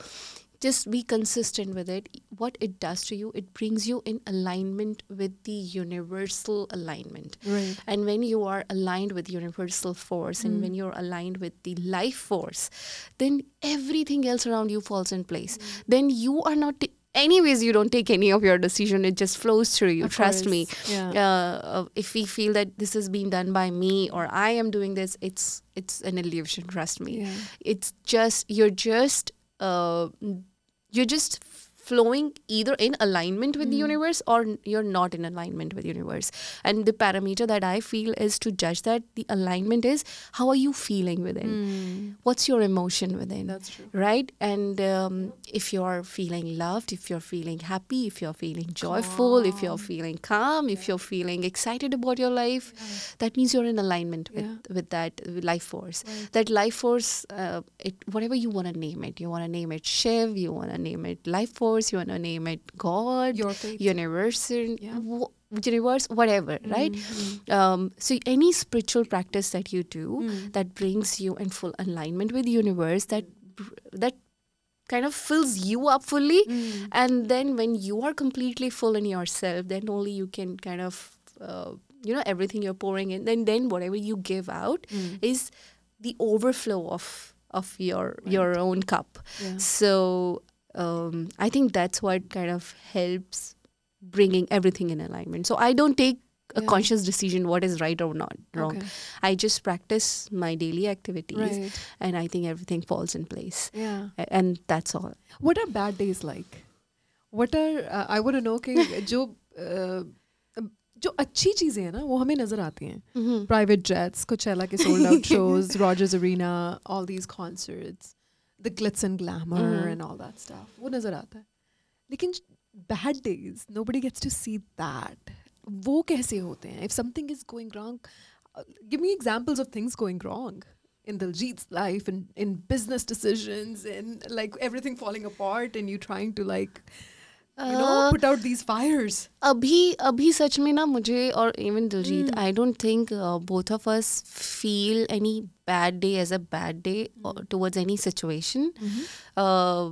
just be consistent with it. What it does to you it brings you in alignment with the universal alignment. Right. and when you are aligned with universal force and when you're aligned with the life force then everything else around you falls in place. Then you are not t- anyways you don't take any of your decision. It just flows through you. Of trust me. Yeah. uh, uh, if we feel that this is being done by me or i am doing this it's it's an illusion. Trust me. Yeah. it's just you're just uh, you're just flowing either in alignment with the universe or you're not in alignment with universe. And the parameter that i feel is to judge that the alignment is how are you feeling within? What's your emotion within? That's true. right? And um, if you're feeling loved if you're feeling happy if you're feeling joyful if you're feeling calm if you're feeling excited about your life that means you're in alignment with, Yeah. with that life force. That life force uh, it whatever you want to name it. You want to name it shiv you want to name it life force you want to name it god universe uh, Yeah. wh- universe whatever right? Mm-hmm. Um, so any spiritual practice that you do mm. that brings you in full alignment with the universe that that kind of fills you up fully mm. and then when you are completely full in yourself then only you can kind of uh, you know everything you're pouring in then then whatever you give out mm. is the overflow of of your your own cup. Yeah. so um, i think that's what kind of helps bringing everything in alignment so i don't take a Yeah. conscious decision what is right or not wrong Okay. i just practice my daily activities Right. and i think everything falls in place Yeah. A- and that's all What are bad days like? What are uh, I want to know कि (laughs) जो uh, जो अच्छी चीजें हैं ना वो हमें नजर आती हैं प्राइवेट जेट्स कोचेला के sold out shows Rogers Arena all these concerts the glitz and glamour mm-hmm. and all that stuff. Wo nazar aata hai. Lekin bad days, nobody gets to see that. Wo kaise hote hai? If something is going wrong, uh, give me examples of things going wrong in Diljit's life and in, business decisions and like everything falling apart and you trying to like. you know uh, put out these fires. अभी अभी सच में ना मुझे और even hmm. I don't think uh, both of us feel any bad day as a bad day mm-hmm. towards any situation mm-hmm. uh,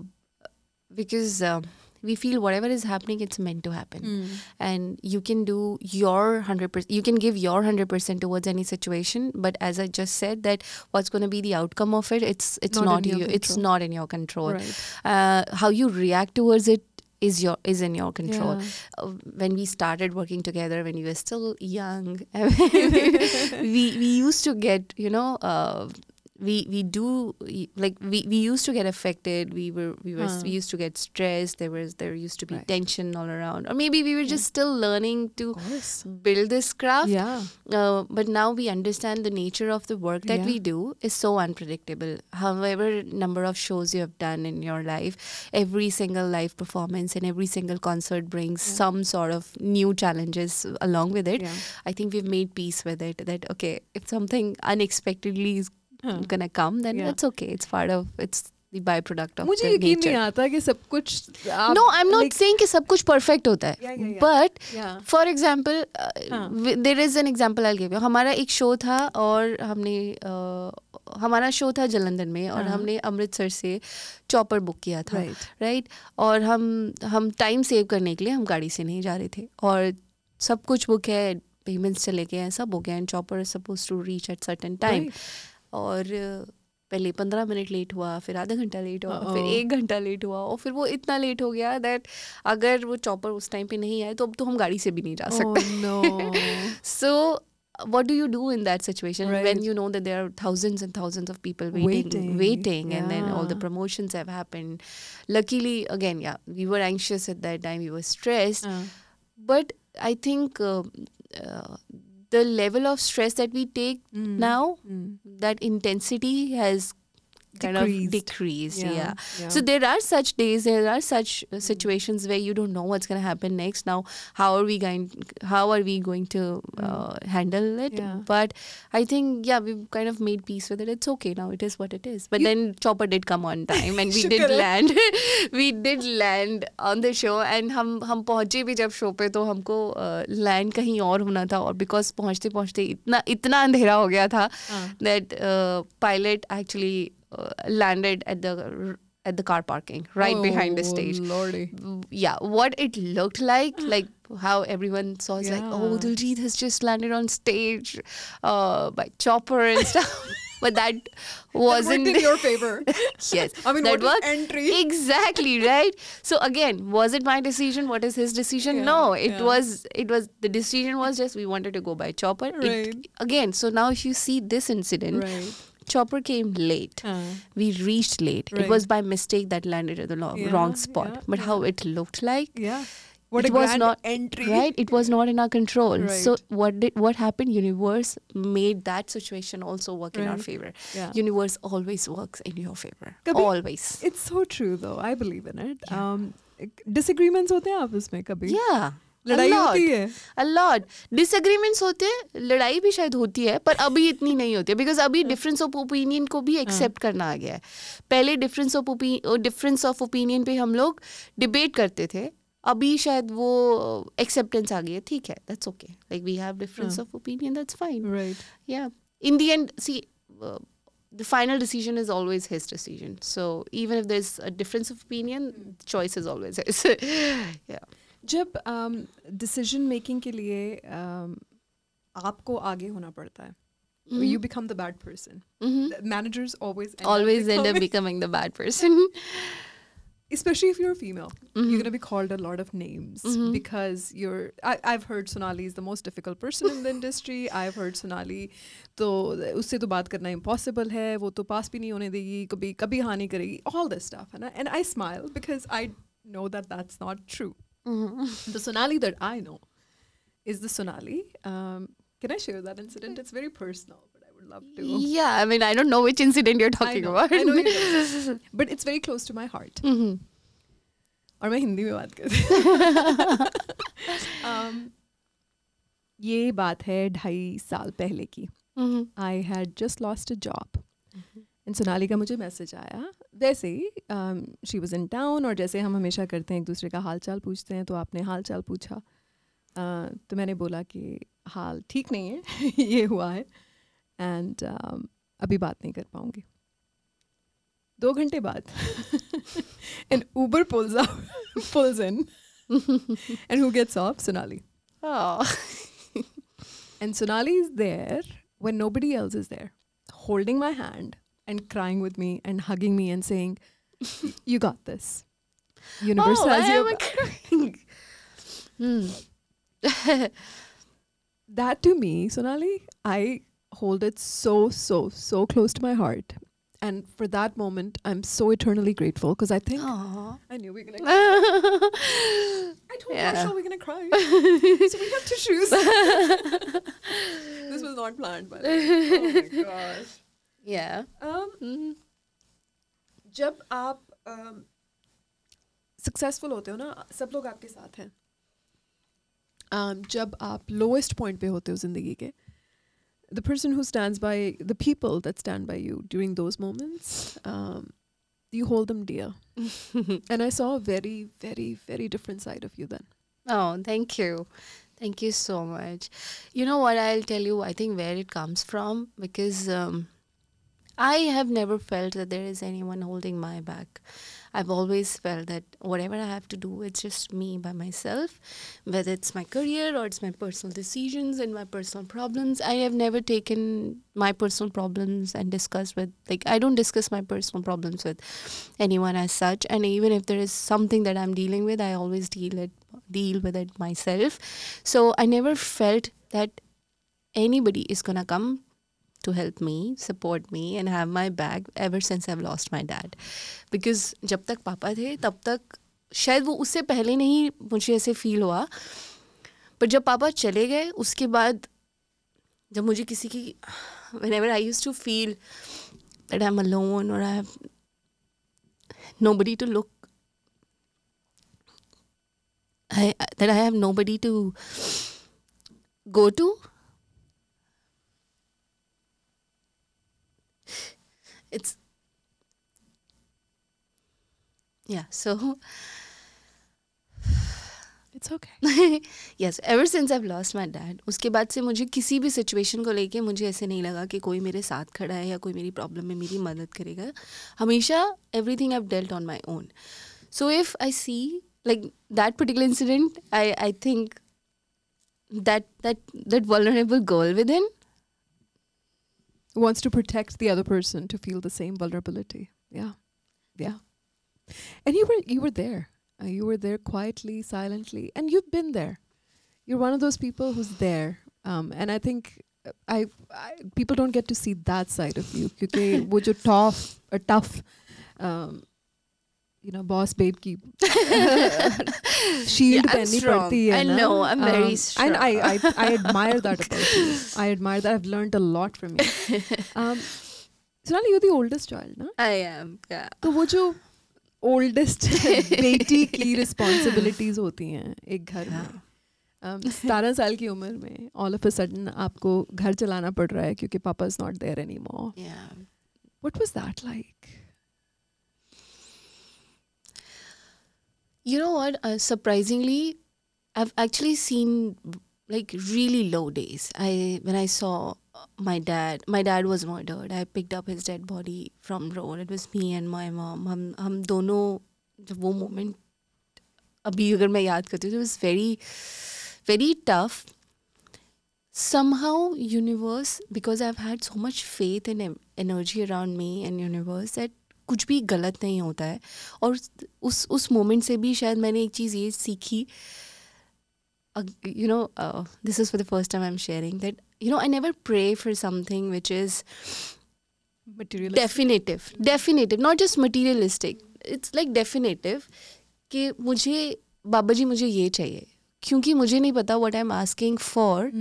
because uh, we feel whatever is happening it's meant to happen mm. and you can do your 100% you can give your 100% towards any situation but as i just said that what's going to be the outcome of it it's it's not, not you it's not in your control right. uh, how you react towards it is your is in your control Yeah. uh, when we started working together when we were still young (laughs) we we used to get you know uh, we we do like we, we used to get affected we were we were Huh. we used to get stressed there was there used to be Right. tension all around or maybe we were just still learning to build this craft Yeah. uh, but now we understand the nature of the work that Yeah. we do is so unpredictable. However, number of shows you have done in your life, every single live performance and every single concert brings Yeah. some sort of new challenges along with it. Yeah. I think we've made peace with it. That okay, if something unexpectedly is. Gonna come, then Yeah. that's okay. It's part of it's the byproduct of मुझे यकीन. नहीं आता कि सब कुछ आप no, I'm not like- saying कि सब कुछ perfect होता है. Yeah, yeah, yeah. But Yeah. For example हाँ. There is an example I give हमारा एक शो था और हमने uh, हमारा शो था जलंधर में और हाँ. हमने अमृतसर से चॉपर बुक किया था Right. राइट और हम हम टाइम सेव करने के लिए हम गाड़ी से नहीं जा रहे थे और सब कुछ बुक है पेमेंट्स चले गए हैं सब हो गए and chopper suppose to reach at certain time Right. और पहले पंद्रह मिनट लेट हुआ फिर आधा घंटा लेट हुआ हाँ, फिर हाँ। एक घंटा लेट हुआ और फिर वो इतना लेट हो गया दैट अगर वो चॉपर उस टाइम पे नहीं आए तो अब तो हम गाड़ी से भी नहीं जा oh, सकते। So what do you do in that situation when you know that there are thousands and thousands of people waiting and then all the promotions luckily again या we were anxious at that time you were stress but I think the level of stress that we take mm, now mm. that intensity has kind Decreased. of decreased yeah, yeah. so there are such days there are such uh, situations where you don't know what's going to happen next now how are we going how are we going to uh, handle it Yeah. but i think yeah we've kind of made peace with it it's okay now it is what it is but You- then chopper did come on time and we (laughs) शुक्र did है। land (laughs) we did land on the show and हम हम पहुंचे भी जब show पे तो हमको लैंड कहीं और होना था और बिकॉज पहुंचते पहुंचते इतना इतना अंधेरा हो गया था हाँ. that uh, pilot actually uh, landed at the at the car parking right behind the Oh, stage Lordy. yeah what it looked like (gasps) like how everyone saw is like oh Yeah. Diljit has just landed on stage uh, by chopper and stuff (laughs) but that wasn't Worked in your favor. (laughs) yes I mean, that was entry? exactly right so again was it my decision what is his decision Yeah, no it yeah. was it was the decision was just we wanted to go by chopper It- Right. again so now if you see this incident Right chopper came late Uh, we reached late Right. it was by mistake that landed at the lo- Yeah, wrong spot yeah, but how it looked like yeah. What it a was grand not entry. right it was not in our control so Right. what did what happened universe made that situation also work in our Right. favor Yeah. universe always works in your favor कभी- always It's so true though. I believe in it. Um, disagreements होते हैं आपस में कभी yeah लड़ाई. होती है। Lot. Disagreements होते हैं लड़ाई भी शायद होती है पर अभी इतनी नहीं होती है बिकॉज़ अभी डिफरेंस ऑफ़ ओपिनियन को भी एक्सेप्ट करना आ गया है। पहले difference of difference of opinion पे हम लोग डिबेट करते थे अभी शायद वो एक्सेप्टेंस आ गई है। ठीक है that's okay like we have difference हाँ. Of opinion that's fine yeah. In the end see uh, the final decision is always his decision. So even if there's a difference of opinion choice is always his. (laughs) Yeah. जब decision making के लिए um, आपको आगे होना पड़ता है Mhm. you become the bad person Mhm. managers always end always up end up becoming- becoming the bad person (laughs) especially if you're a female Mhm. you're going to be called a lot of names Mhm. because you're I, i've heard sonali is the most difficult person in the (laughs) industry i've heard sonali तो उससे तो बात करना impossible है वो तो पास भी नहीं होने देगी कभी कभी हाँ नहीं करेगी all this stuff है ना and I smile because I know that that's not true Mhm. the Sonali that I know is the Sonali um, can I share that incident it's very personal but I would love to yeah i mean i don't know which incident you're I talking know, about (laughs) I know you don't. but it's very close to my heart Mhm. और मैं हिंदी में बात कर (laughs) um, ये बात है ढाई साल पहले की Mhm. I had just lost a job and Sonali का मुझे मैसेज आया वैसे ही शी वॉज़ इन टाउन और जैसे हम हमेशा करते हैं एक दूसरे का हाल चाल पूछते हैं तो आपने हाल चाल पूछा uh, तो मैंने बोला कि हाल ठीक नहीं है (laughs) ये हुआ है एंड अभी बात नहीं कर पाऊँगी दो घंटे बाद (laughs) and Uber (laughs) pulls in, and who gets off? Sonali. Oh. And Sonali is there when nobody else is there, holding my hand and crying with me and hugging me and saying, "You got this. Universe oh, has I your am back." crying. (laughs) Hmm. (laughs) That to me, Sonali, I hold it so, so, so close to my heart. And for that moment, I'm so eternally grateful because I think Aw. I knew we were gonna. Cry. (laughs) I told Yeah. Marshall we're gonna cry, so we have tissues. this was not planned, but oh my gosh. Yeah. Um, Hmm. जब आप successful होते हो ना सब लोग आपके साथ हैं um, जब आप लोएस्ट पॉइंट पे होते हो ज़िंदगी के the person who stands by the people that stand by you during those moments um, you hold them dear and i saw a very very very different side of you then Oh, thank you. Thank you so much. You know what? I'll tell you, I think, where it comes from because um, I have never felt that there is anyone holding my back. I've always felt that whatever I have to do, it's just me by myself, whether it's my career or it's my personal decisions and my personal problems. I have never taken my personal problems and discussed with, like, I don't discuss my personal problems with anyone as such. And even if there is something that I'm dealing with, I always deal it deal with it myself. So I never felt that anybody is gonna come to help me support me and have my back ever since have lost my dad because जब तक पापा थे, तब तक शायद वो उससे पहले नहीं मुझे ऐसे फील हुआ। पर जब पापा चले गए, उसके बाद जब मुझे किसी की whenever I used to feel that I am alone और I have nobody to look that I have nobody to go to It's yeah. So it's okay yes, ever since I've lost my dad, उसके बाद से मुझे किसी भी situation को लेके मुझे ऐसे नहीं लगा कि कोई मेरे साथ खड़ा है या कोई मेरी प्रॉब्लम में मेरी मदद करेगा हमेशा everything I dealt on my own so if I see like that particular incident i i think that that that vulnerable girl within wants to protect the other person to feel the same vulnerability yeah yeah and you were you were there uh, you were there quietly silently and you've been there you're one of those people who's there um, and i think uh, I, I people don't get to see that side of you क्योंकि वो जो tough or tough um, you know boss babe की (laughs) shield पहननी पड़ती है ना? I am very and I I I admire that about you I admire that I have learned a lot from you Sonali you the oldest child ना I M तो वो जो oldest (laughs) बेटी की रिस्पॉन्सिबिलिटीज होती हैं एक घर में um, सतारह साल की उम्र में ऑल ऑफ़ अ सडन आपको घर चलाना पड़ रहा है क्योंकि पापा is not there any more what was that like you know what uh, surprisingly i've actually seen like really low days i when i saw uh, my dad my dad was murdered i picked up his dead body from road it was me and my mom हम हम दोनों जब वो moment अभी अगर मैं याद करती हूँ it was very very tough somehow universe because i've had so much faith and em- energy around me and universe that कुछ भी गलत नहीं होता है। और उस उस मोमेंट से भी शायद मैंने एक चीज़ ये सीखी you know this is for the first time I am sharing that you know I never pray for something which is material definitive definitive not just materialistic. It's like definitive कि मुझे बाबा जी मुझे ये चाहिए। क्योंकि मुझे नहीं पता what I am asking for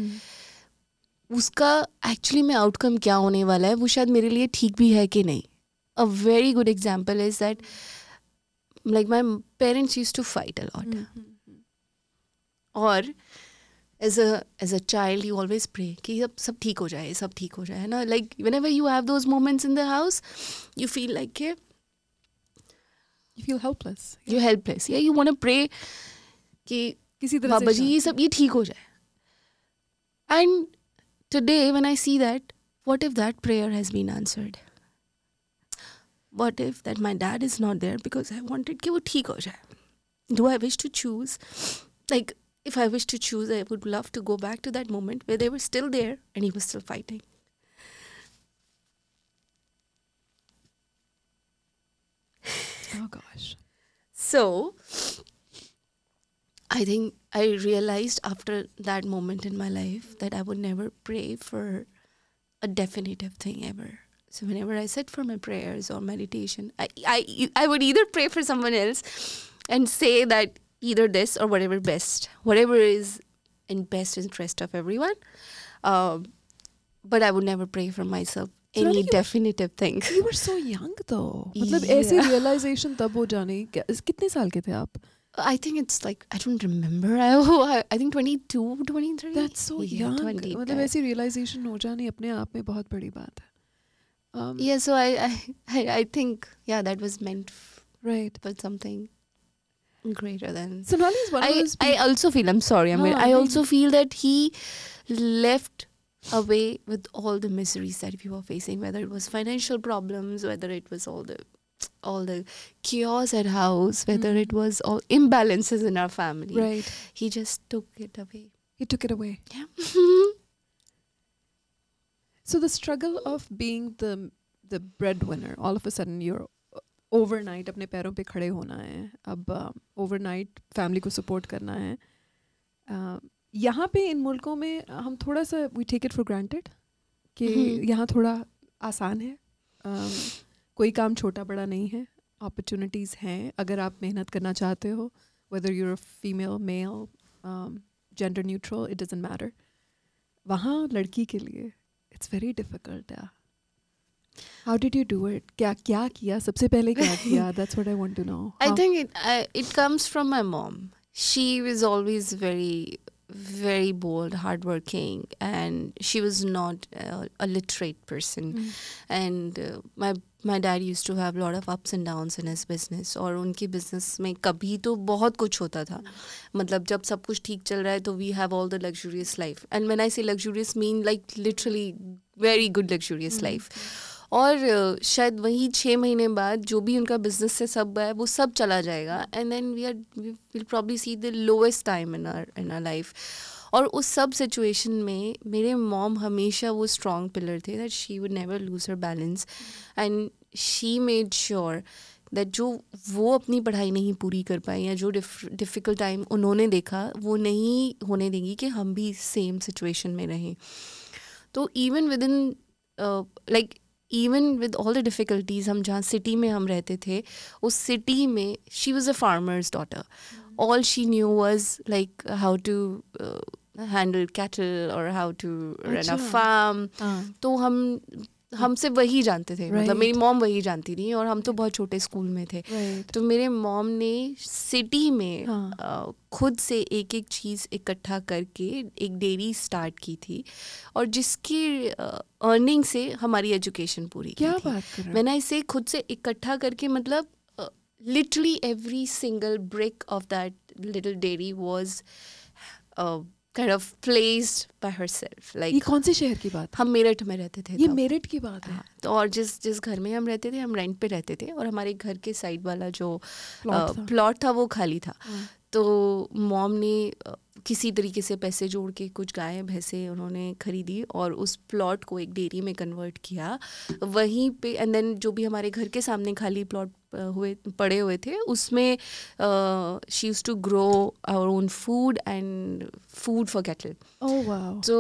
उसका एक्चुअली में आउटकम क्या होने वाला है वो शायद मेरे लिए ठीक भी है कि नहीं। a very good example is that like my parents used to fight a lot. Mm-hmm. or as a as a child you always pray ki sab sab ho jaye sab ho jaye na? Like whenever you have those moments in the house you feel like you feel helpless. Yeah. you're helpless. Yeah you want to pray ki kisi baba ji ye sab ye ho jaye. And today when i see that what if that prayer has been answered? what if that my dad is not there because I wanted कि वो ठीक हो जाए. Do I wish to choose? Like if I wish to choose, I would love to go back to that moment where they were still there and he was still fighting. Oh gosh. So I think I realized after that moment in my life that I would never pray for a definitive thing ever. So whenever I sit for my prayers or meditation, I, I, I would either pray for someone else and say that either this or whatever best, whatever is in best interest of everyone. Um, but I would never pray for myself So any you- definitive thing. (laughs) You were so young though. मतलब Yeah. ऐसे realization तब हो जानी क्या- कितने साल के थे आप? I think it's like I don't remember. I I, (laughs) I think 22, 23. That's so Yeah, young. 20, मतलब uh, ऐसी realization हो जानी अपने आप में बहुत बड़ी बात है. Um, yeah, so I, (laughs) I, I think yeah, that was meant f- right for something greater than. So is one I, of those. I also feel. I'm sorry. I mean, I, I also feel that he left away with all the miseries that we were facing, whether it was financial problems, whether it was all the all the chaos at house, whether mm. it hmm. was all imbalances in our family. Right. He just took it away. He took it away. Yeah. (laughs) So the struggle of being the the breadwinner, all of a sudden you're overnight अपने पैरों पे खड़े होना है अब overnight family को support करना है uh, यहाँ पे इन मुल्कों में हम थोड़ा सा we take it for granted कि हम्म। यहाँ थोड़ा आसान है um, कोई काम छोटा बड़ा नहीं है अपॉर्चुनिटीज़ हैं अगर आप मेहनत करना चाहते हो whether you're female male gender neutral it doesn't matter वहाँ लड़की के लिए इट्स वेरी डिफिकल्ट या how did you do it क्या क्या किया सबसे पहले क्या किया that's what I want to know I think it I, it comes from my mom. She was always very, very bold, hardworking, and she was not uh, a literate person. And uh, my my dad used to have lot of ups and downs in his business और उनकी business में कभी तो बहुत कुछ होता था। मतलब जब सब कुछ ठीक चल रहा है तो we have all the luxurious life and man I see luxurious mean like literally very good luxurious life और uh, शायद वही छः महीने बाद जो भी उनका बिज़नेस से सब है वो सब चला जाएगा and then we are will probably see the lowest time in our in our life और उस सब सिचुएशन में मेरे मॉम हमेशा वो स्ट्रॉन्ग पिलर थे that she would never lose her balance and she made sure that जो वो अपनी पढ़ाई नहीं पूरी कर पाई या जो डिफ़िकल्ट टाइम उन्होंने देखा वो नहीं होने देंगी कि हम भी सेम सिचुएशन में रहें. तो even with in like even with all the difficulties हम जहाँ सिटी में हम रहते थे उस सिटी में she was a farmer's daughter all she knew was like how to handle cattle और how to run a. Farm तो हम हमसे वही जानते थे right. मतलब मेरी Right. मॉम वही जानती थी और हम तो बहुत छोटे स्कूल में थे राइट तो मेरे मॉम ने सिटी में हाँ। अ, खुद से एक एक चीज़ इकट्ठा करके एक डेयरी स्टार्ट की थी और जिसकी अर्निंग से हमारी एजुकेशन पूरी क्या की बात कर मैंने इसे खुद से इकट्ठा करके मतलब literally every single brick of that little dairy was kind of placed by herself ये लाइक कौन से शहर की बात हम मेरठ में रहते थे ये। मेरठ की बात है हाँ, तो और जिस जिस घर में हम रहते थे हम रेंट पे रहते थे और हमारे घर के साइड वाला जो था। प्लॉट था वो खाली था हाँ। तो मॉम ने किसी तरीके से पैसे जोड़ के कुछ गायें भैंसे उन्होंने खरीदी और उस प्लॉट को एक डेयरी में कन्वर्ट किया वहीं पे एंड देन जो भी हमारे घर के सामने खाली प्लॉट हुए पड़े हुए थे। उसमें she used to grow our own food and food for cattle so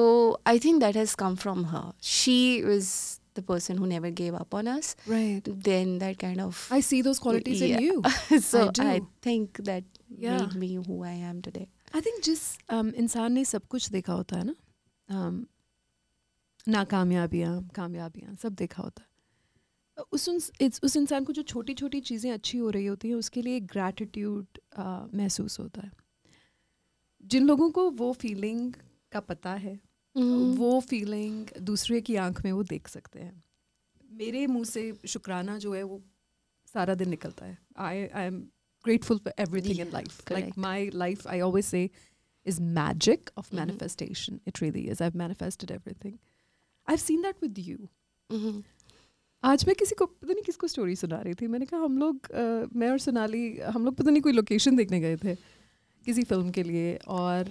I think that has come from her she is the person who never gave up on us right then that kind of I see those qualities in you so I think that made me who I am today I think जिस इंसान ने सब कुछ देखा होता है ना नाकामयाबियाँ कामयाबियाँ सब देखा होता है उस इस, उस इंसान को जो छोटी छोटी चीज़ें अच्छी हो रही होती हैं उसके लिए एक ग्रैटिट्यूड महसूस होता है। जिन लोगों को वो फीलिंग का पता है हम्म। वो फीलिंग दूसरे की आँख में वो देख सकते हैं। मेरे मुँह से शुक्राना जो है वो सारा दिन निकलता है। I I am grateful for everything in life like my life I always say is magic of manifestation it really is I manifested everything I have seen that with you आज मैं किसी को पता नहीं किसको स्टोरी सुना रही थी। मैंने कहा हम लोग अ, मैं और सोनाली हम लोग पता नहीं कोई लोकेशन देखने गए थे किसी फ़िल्म के लिए और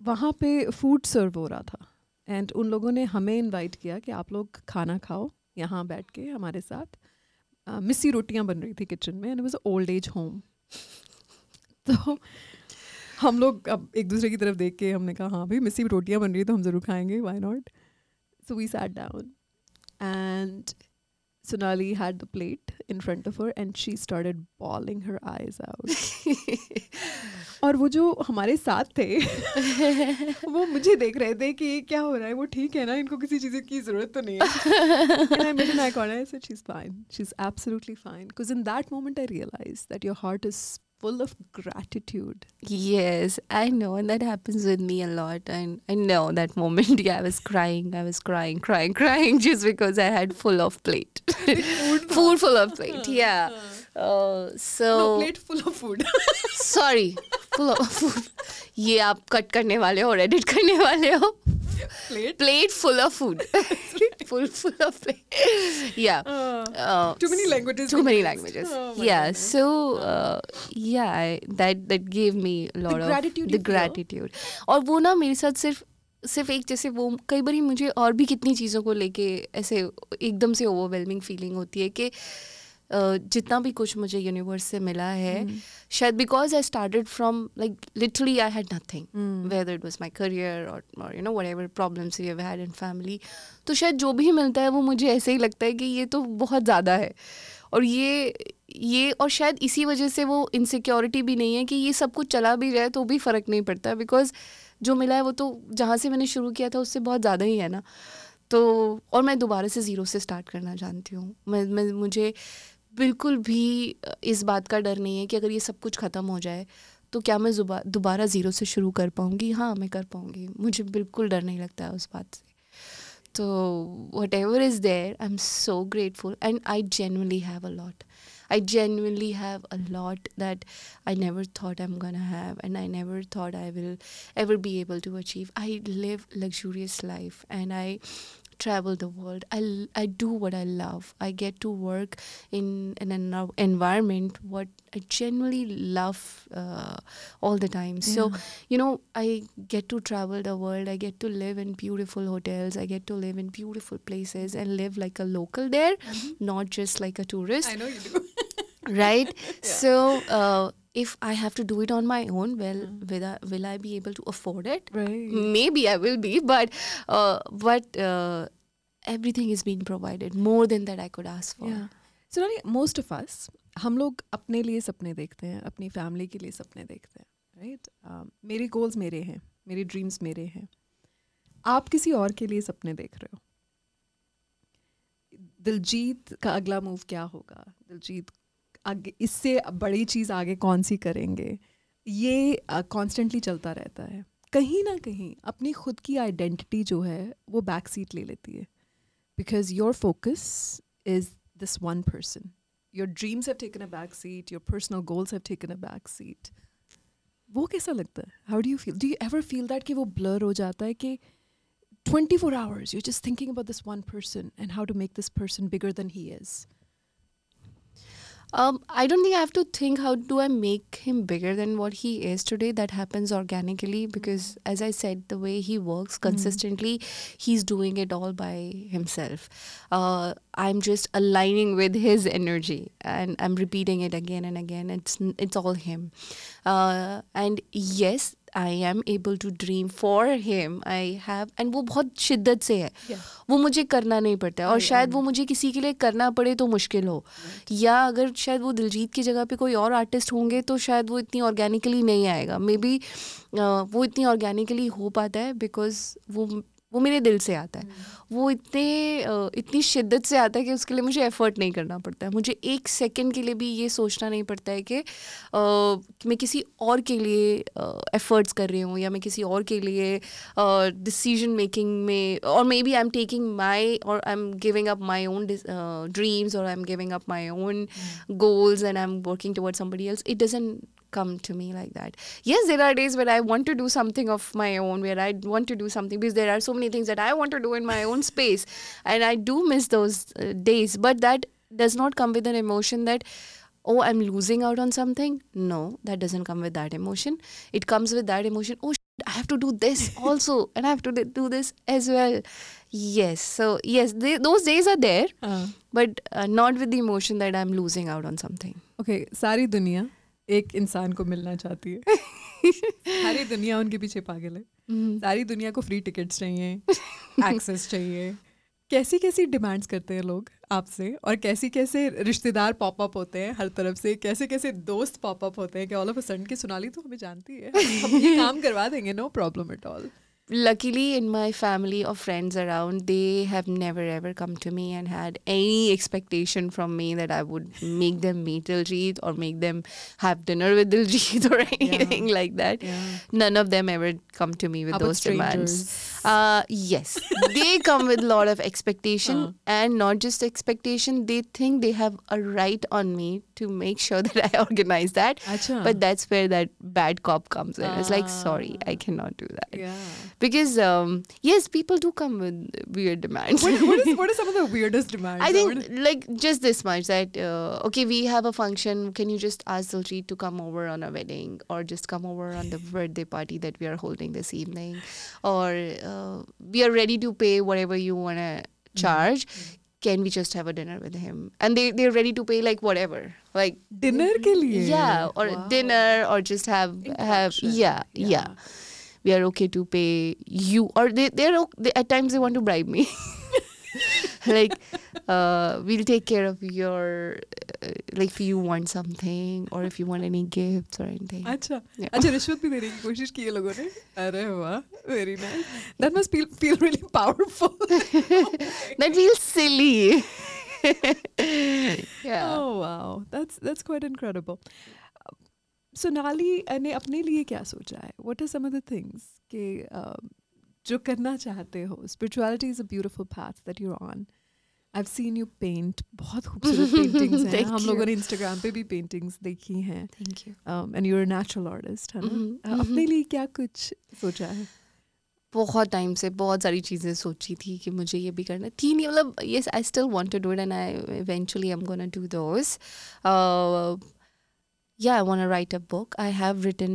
वहाँ पे फ़ूड सर्व हो रहा था। एंड उन लोगों ने हमें इनवाइट किया कि आप लोग खाना खाओ यहाँ बैठ के हमारे साथ। अ, मिस्सी रोटियाँ बन रही थी किचन में and was old age home तो हम लोग अब एक दूसरे की तरफ़ देख के हमने कहा हाँ भाई मिस्सी रोटियाँ बन रही तो हम ज़रूर खाएँगे why not So we sat down. and Sonali had the plate in front of her and she started bawling her eyes out. और वो जो हमारे साथ थे वो मुझे देख रहे थे कि ये क्या हो रहा है वो ठीक है ना इनको किसी चीज़ की ज़रूरत तो नहीं है and I made an eye contact I said she's fine she's absolutely fine because in that moment I realized that your heart is full of gratitude Yes, I know, and that happens with me a lot. And I know that moment. Yeah, (laughs) I was crying. I was crying, crying, crying, (laughs) just because I had full of plate, food (laughs) full of plate. Yeah. ये आप cut करने वाले हो और edit करने वाले हो? Plate full of food full full of या two languages too many languages या सो या that that give me lot of the gratitude और वो ना मेरे साथ सिर्फ़ सिर्फ़ एक जैसे वो कई बार मुझे और भी कितनी चीज़ों को लेके ऐसे एकदम से ओवरवेलमिंग फीलिंग होती है कि जितना भी कुछ मुझे यूनिवर्स से मिला है शायद because I started from like literally I had nothing whether it was my career और you know whatever problems you had in family तो शायद जो भी मिलता है वो मुझे ऐसे ही लगता है कि ये तो बहुत ज़्यादा है। और ये ये और शायद इसी वजह से वो इनसिक्योरिटी भी नहीं है कि ये सब कुछ चला भी जाए तो भी फ़र्क नहीं पड़ता। बिकॉज़ जो मिला है वो तो जहाँ से मैंने शुरू किया था उससे बहुत ज़्यादा ही है ना। तो और मैं दोबारा से ज़ीरो से स्टार्ट करना जानती हूँ। मैं मैं मुझे बिल्कुल भी इस बात का डर नहीं है कि अगर ये सब कुछ ख़त्म हो जाए तो क्या मैं दोबारा ज़ीरो से शुरू कर पाऊँगी? हाँ मैं कर पाऊँगी। मुझे बिल्कुल डर नहीं लगता है उस बात से। तो whatever is there I am so grateful and I genuinely have a lot I genuinely have a lot that I never thought I am gonna have and I never thought I will ever be able to achieve I live luxurious life and I travel the world. I, I do what i love. I get to work in, in an environment what i genuinely love uh, all the time. So you know i get to travel the world. I get to live in beautiful hotels. I get to live in beautiful places and live like a local there not just like a tourist. I know you do. (laughs) Right? So uh, if i have to do it on my own well mm. will, I, will i be able to afford it right maybe i will be but uh, but uh, everything is being provided more than that i could ask for Yeah. So Nani, most of us हम लोग अपने लिए सपने देखते हैं अपनी family के लिए सपने देखते हैं राइट मेरे गोल्स मेरे हैं मेरे ड्रीम्स मेरे हैं आप किसी और के लिए सपने देख रहे हो दिलजीत का अगला मूव क्या होगा दिलजीत आगे, इससे बड़ी चीज़ आगे कौन सी करेंगे? ये कॉन्स्टेंटली चलता रहता है। कहीं ना कहीं अपनी खुद की आइडेंटिटी जो है, वो बैक सीट ले लेती है। Because your focus is this one person your dreams have taken a back seat your personal goals have taken a back seat वो कैसा लगता है? How do you feel do you ever feel that कि वो blur हो जाता है कि twenty four hours you just thinking about this one person and how to make this person bigger than he is Um, I don't think I have to think how do I make him bigger than what he is today. That happens organically because, as I said, the way he works consistently, he's doing it all by himself. Uh, I'm just aligning with his energy, and I'm repeating it again and again. It's it's all him, uh, and yes, I am able to dream for him I have and वो बहुत शिद्दत से है। Yeah. वो मुझे करना नहीं पड़ता है और I शायद वो मुझे किसी के लिए करना पड़े तो मुश्किल हो। Right. या अगर शायद वो दिलजीत की जगह पे कोई और आर्टिस्ट होंगे तो शायद वो इतनी ऑर्गेनिकली नहीं आएगा। मे बी uh, वो इतनी ऑर्गेनिकली हो पाता है बिकॉज़ वो वो मेरे दिल से आता है। वो इतने इतनी शिद्दत से आता है कि उसके लिए मुझे एफर्ट नहीं करना पड़ता है। मुझे एक सेकंड के लिए भी ये सोचना नहीं पड़ता है कि कि मैं किसी और के लिए एफर्ट्स कर रही हूँ या मैं किसी और के लिए डिसीज़न मेकिंग में और maybe I am taking my और I am giving up my own dreams और I am giving up my own goals and I'm working towards somebody else, it doesn't come to me like that. Yes, there are days where I want to do something of my own, where I want to do something because there are so many things that I want to do in my own space, and I do miss those uh, days. But that does not come with an emotion that oh i'm losing out on something no that doesn't come with that emotion it comes with that emotion oh shit, i have to do this (laughs) also and i have to do this as well yes so yes they, those days are there uh. but uh, not with the emotion that i'm losing out on something okay sari dunya एक इंसान को मिलना चाहती है। (laughs) सारी दुनिया उनके पीछे पागल है। सारी दुनिया को फ्री टिकट्स चाहिए (laughs) एक्सेस चाहिए। कैसी कैसी डिमांड्स करते हैं लोग आपसे और कैसी कैसे रिश्तेदार पॉपअप होते हैं हर तरफ़ से? कैसे कैसे दोस्त पॉपअप होते हैं कि ऑल ऑफ़ अ सडन की सोनाली तो हमें जानती है। हम ये (laughs) काम करवा देंगे no problem at all luckily in my family or friends around they have never ever come to me and had any expectation from me that i would make them meet diljit or make them have dinner with diljit (laughs) or anything like that. None of them ever come to me with How those demands? Uh, yes, they come with a lot of expectation, (laughs) uh. and not just expectation. They think they have a right on me to make sure (laughs) that I organize that. Achha. But that's where that bad cop comes in. It's like, ah. sorry, I cannot do that. Yeah. Because um, yes, people do come with weird demands. What, what, is, what are (laughs) some of the weirdest demands? I think like just this much that uh, okay, we have a function. Can you just ask Diljit to come over on a wedding, or just come over on the birthday party that we are holding this evening, or uh, uh, we are ready to pay whatever you want to charge. Mm-hmm. can we just have a dinner with him? And they they're ready to pay like whatever. Like dinner ke liye? Yeah or wow. dinner or just have have yeah, yeah, yeah. We are okay to pay you. Or they they're they, at times they want to bribe me. (laughs) (laughs) like uh, we'll take care of your uh, like if you want something or if you want any gifts or anything. अच्छा अच्छा रिश्वत भी देने की कोशिश की है लोगों very nice. That must feel feel really powerful. (laughs) That feels silly. (laughs) Yeah. Oh wow. That's that's quite incredible. Sonali, अपने लिए what are some of the things um, जो करना चाहते हो। Spirituality is a beautiful path that you on I have seen you paint बहुत खूबसूरत (laughs) paintings हैं। हम लोगों ने इंस्टाग्राम पे भी पेंटिंग्स देखी हैं। And you are natural artist है ना? Mhm, Uh, अपने लिए क्या कुछ सोचा है? बहुत टाइम से बहुत सारी चीज़ें सोची थी कि मुझे ये भी करना थी नहीं। मतलब yes I still want to do it and I eventually I am gonna do those i want to write a book. I have written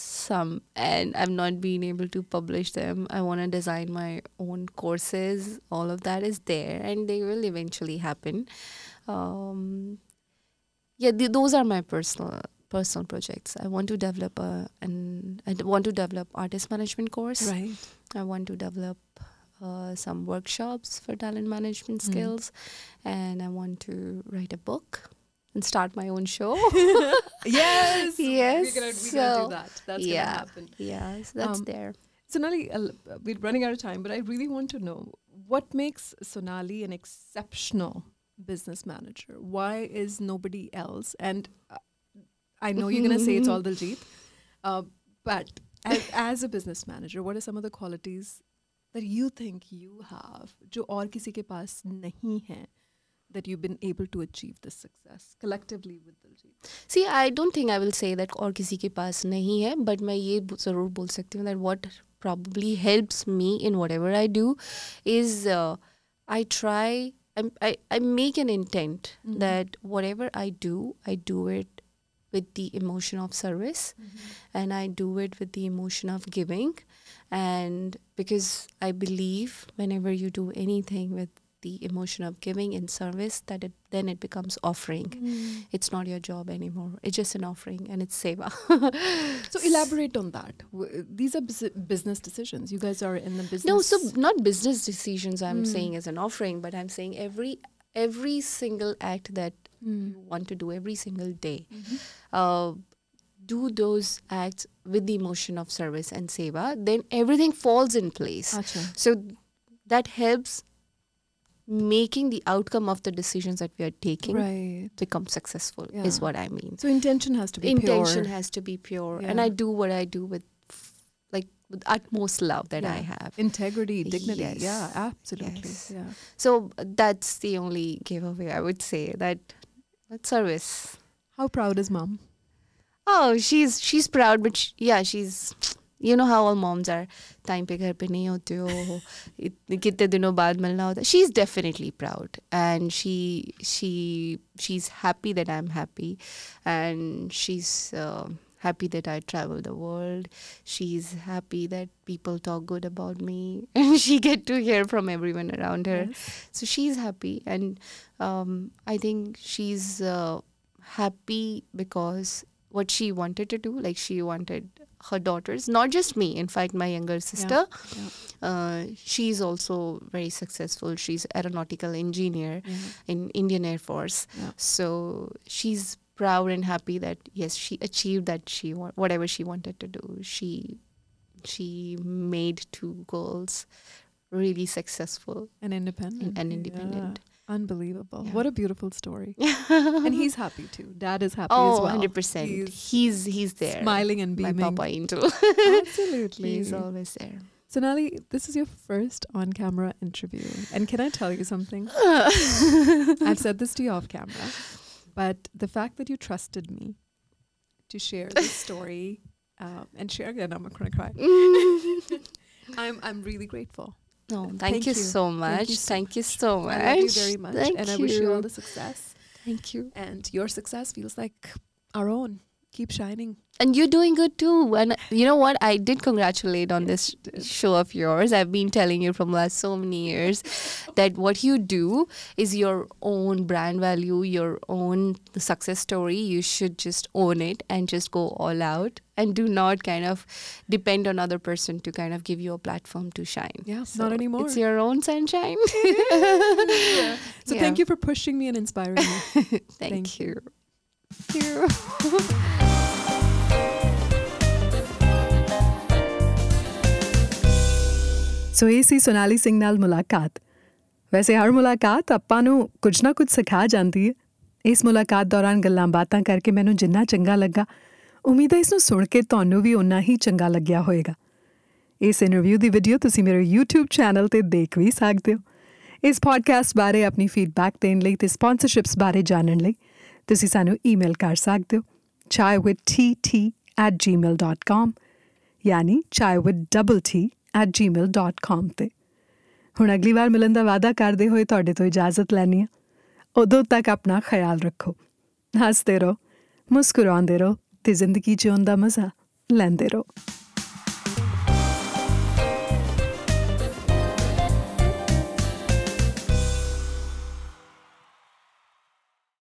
some and I've not been able to publish them. I want to design my own courses. All of that is there and they will eventually happen. Um, yeah, th- those are my personal personal projects. I want to develop a and I want to develop artist management course. Right. I want to develop uh, some workshops for talent management mm. skills, mm. and I want to write a book and start my own show. (laughs) yes (laughs) Yes, we're gonna, we're gonna do so, that that's yeah. gonna happen yeah, so that's Um, there. Sonali, uh, we're running out of time, but I really want to know what makes Sonali an exceptional business manager? Why is nobody else? And uh, I know you're going to say it's all Diljit, (laughs) uh, but as, as a business manager, what are some of the qualities that you think you have, जो और किसी के पास नहीं है, that you've been able to achieve this success collectively with Diljit? See, I don't think I will say that और किसी के पास नहीं है, but मैं ये ब- ज़रूर बोल सकती हूँ that what probably helps me in whatever I do is uh, I try, I, I, I make an intent Mhm. that whatever I do, I do it with the emotion of service and I do it with the emotion of giving. And because I believe whenever you do anything with the emotion of giving in service, that it then it becomes offering it's not your job anymore. It's just an offering and it's seva. (laughs) So elaborate on that. These are business decisions. You guys are in the business. no, so not business decisions I'm Mm. saying as an offering, but I'm saying every every single act that Mm. you want to do every single day, Mhm. uh, do those acts with the emotion of service and seva, then everything falls in place. So that helps making the outcome of the decisions that we are taking Right. become successful is what I mean. So intention has to be intention pure. has to be pure and i do what i do with like with utmost love that i have Integrity, dignity. Yes. Yeah, absolutely. Yes. Yeah. so uh, that's the only giveaway i would say that that service How proud is mom? Oh, she's she's proud, but sh yeah, she's you know how all moms are. Time पे घर पे नहीं होते हो इत- कितने दिनों बाद मिलना होता है. She's definitely proud, and she she she's happy that I'm happy, and she's. Uh, happy that I travel the world. She's happy that people talk good about me, and she (laughs) get to hear from everyone around her. So she's happy, and um, I think she's uh, happy because what she wanted to do, like she wanted her daughters, not just me. In fact, my younger sister, yeah. uh, she's also very successful. She's aeronautical engineer in Indian Air Force. Yeah. So she's proud and happy that yes, she achieved that she wa- whatever she wanted to do. She she made two girls really successful And independent. and independent. Unbelievable. Yeah. What a beautiful story. (laughs) and he's happy too. Dad is happy as Oh, well. 100%. He's He's he's there. smiling and beaming. My papa angel. (laughs) Absolutely. he's always there. Sonali, this is your first on camera interview. And can I tell you something? (laughs) I've said this to you off camera, but the fact that you trusted me to share this story um, and share again, I'm going to cry. I'm, I'm really grateful. No, thank, Thank you, you. so much. you so Thank you so much. I love you very much. Thank and I wish you all the success. Thank you. And your success feels like our own. Keep shining. And you're doing good too. And you know what? I did congratulate on this show of yours. I've been telling you from last so many years that what you do is your own brand value, your own success story. You should just own it and just go all out and do not kind of depend on other person to kind of give you a platform to shine. Yeah, not anymore. It's your own sunshine. (laughs) So Yeah. thank you for pushing me and inspiring me. (laughs) Thank, Thank you. Thank you. So ਇਹ ਸੀ ਸੋਨਾਲੀ ਸਿੰਘ ਨਾਲ ਮੁਲਾਕਾਤ। ਵੈਸੇ ਹਰ ਮੁਲਾਕਾਤ ਆਪਾਂ ਨੂੰ ਕੁਝ ਨਾ ਕੁਝ ਸਿਖਾ ਜਾਂਦੀ ਹੈ। ਇਸ ਮੁਲਾਕਾਤ ਦੌਰਾਨ ਗੱਲਾਂ ਬਾਤਾਂ ਕਰਕੇ ਮੈਨੂੰ ਜਿੰਨਾ ਚੰਗਾ ਲੱਗਾ, ਉਮੀਦ ਹੈ ਇਸ ਨੂੰ ਸੁਣ ਕੇ ਤੁਹਾਨੂੰ ਵੀ ਉਨਾ ਹੀ ਚੰਗਾ ਲੱਗਿਆ ਹੋਵੇਗਾ ਇਸ ਇੰਟਰਵਿਊ ਦੀ ਵੀਡੀਓ ਤੁਸੀਂ ਮੇਰੇ YouTube ਚੈਨਲ ਤੇ ਦੇਖ ਵੀ ਸਕਦੇ ਹੋ। ਇਸ ਪੋਡਕਾਸਟ ਬਾਰੇ ਆਪਣੀ ਫੀਡਬੈਕ ਦੇਣ ਲਈ ਤੇ ਸਪਾਂਸਰਸ਼ਿਪਸ ਬਾਰੇ ਜਾਣਨ ਲਈ ਤੁਸੀਂ ਸਾਨੂੰ ਈਮੇਲ ਕਰ ਸਕਦੇ ਹੋ chaiwittt@gmail.com ਯਾਨੀ chaiwith.t@gmail.com ਤੇ। ਹੁਣ ਅਗਲੀ ਵਾਰ ਮਿਲਣ ਦਾ ਵਾਅਦਾ ਕਰਦੇ ਹੋਏ ਤੁਹਾਡੇ ਤੋਂ ਇਜਾਜ਼ਤ ਲੈਣੀ ਹੈ। ਉਦੋਂ ਤੱਕ ਆਪਣਾ ਖਿਆਲ ਰੱਖੋ। ਹੱਸਦੇ ਰਹੋ, ਮੁਸਕਰਾਉਂਦੇ ਰਹੋ ਤੇ ਜ਼ਿੰਦਗੀ ਜਿਉਣ ਦਾ ਮਜ਼ਾ ਲੈਂਦੇ ਰਹੋ।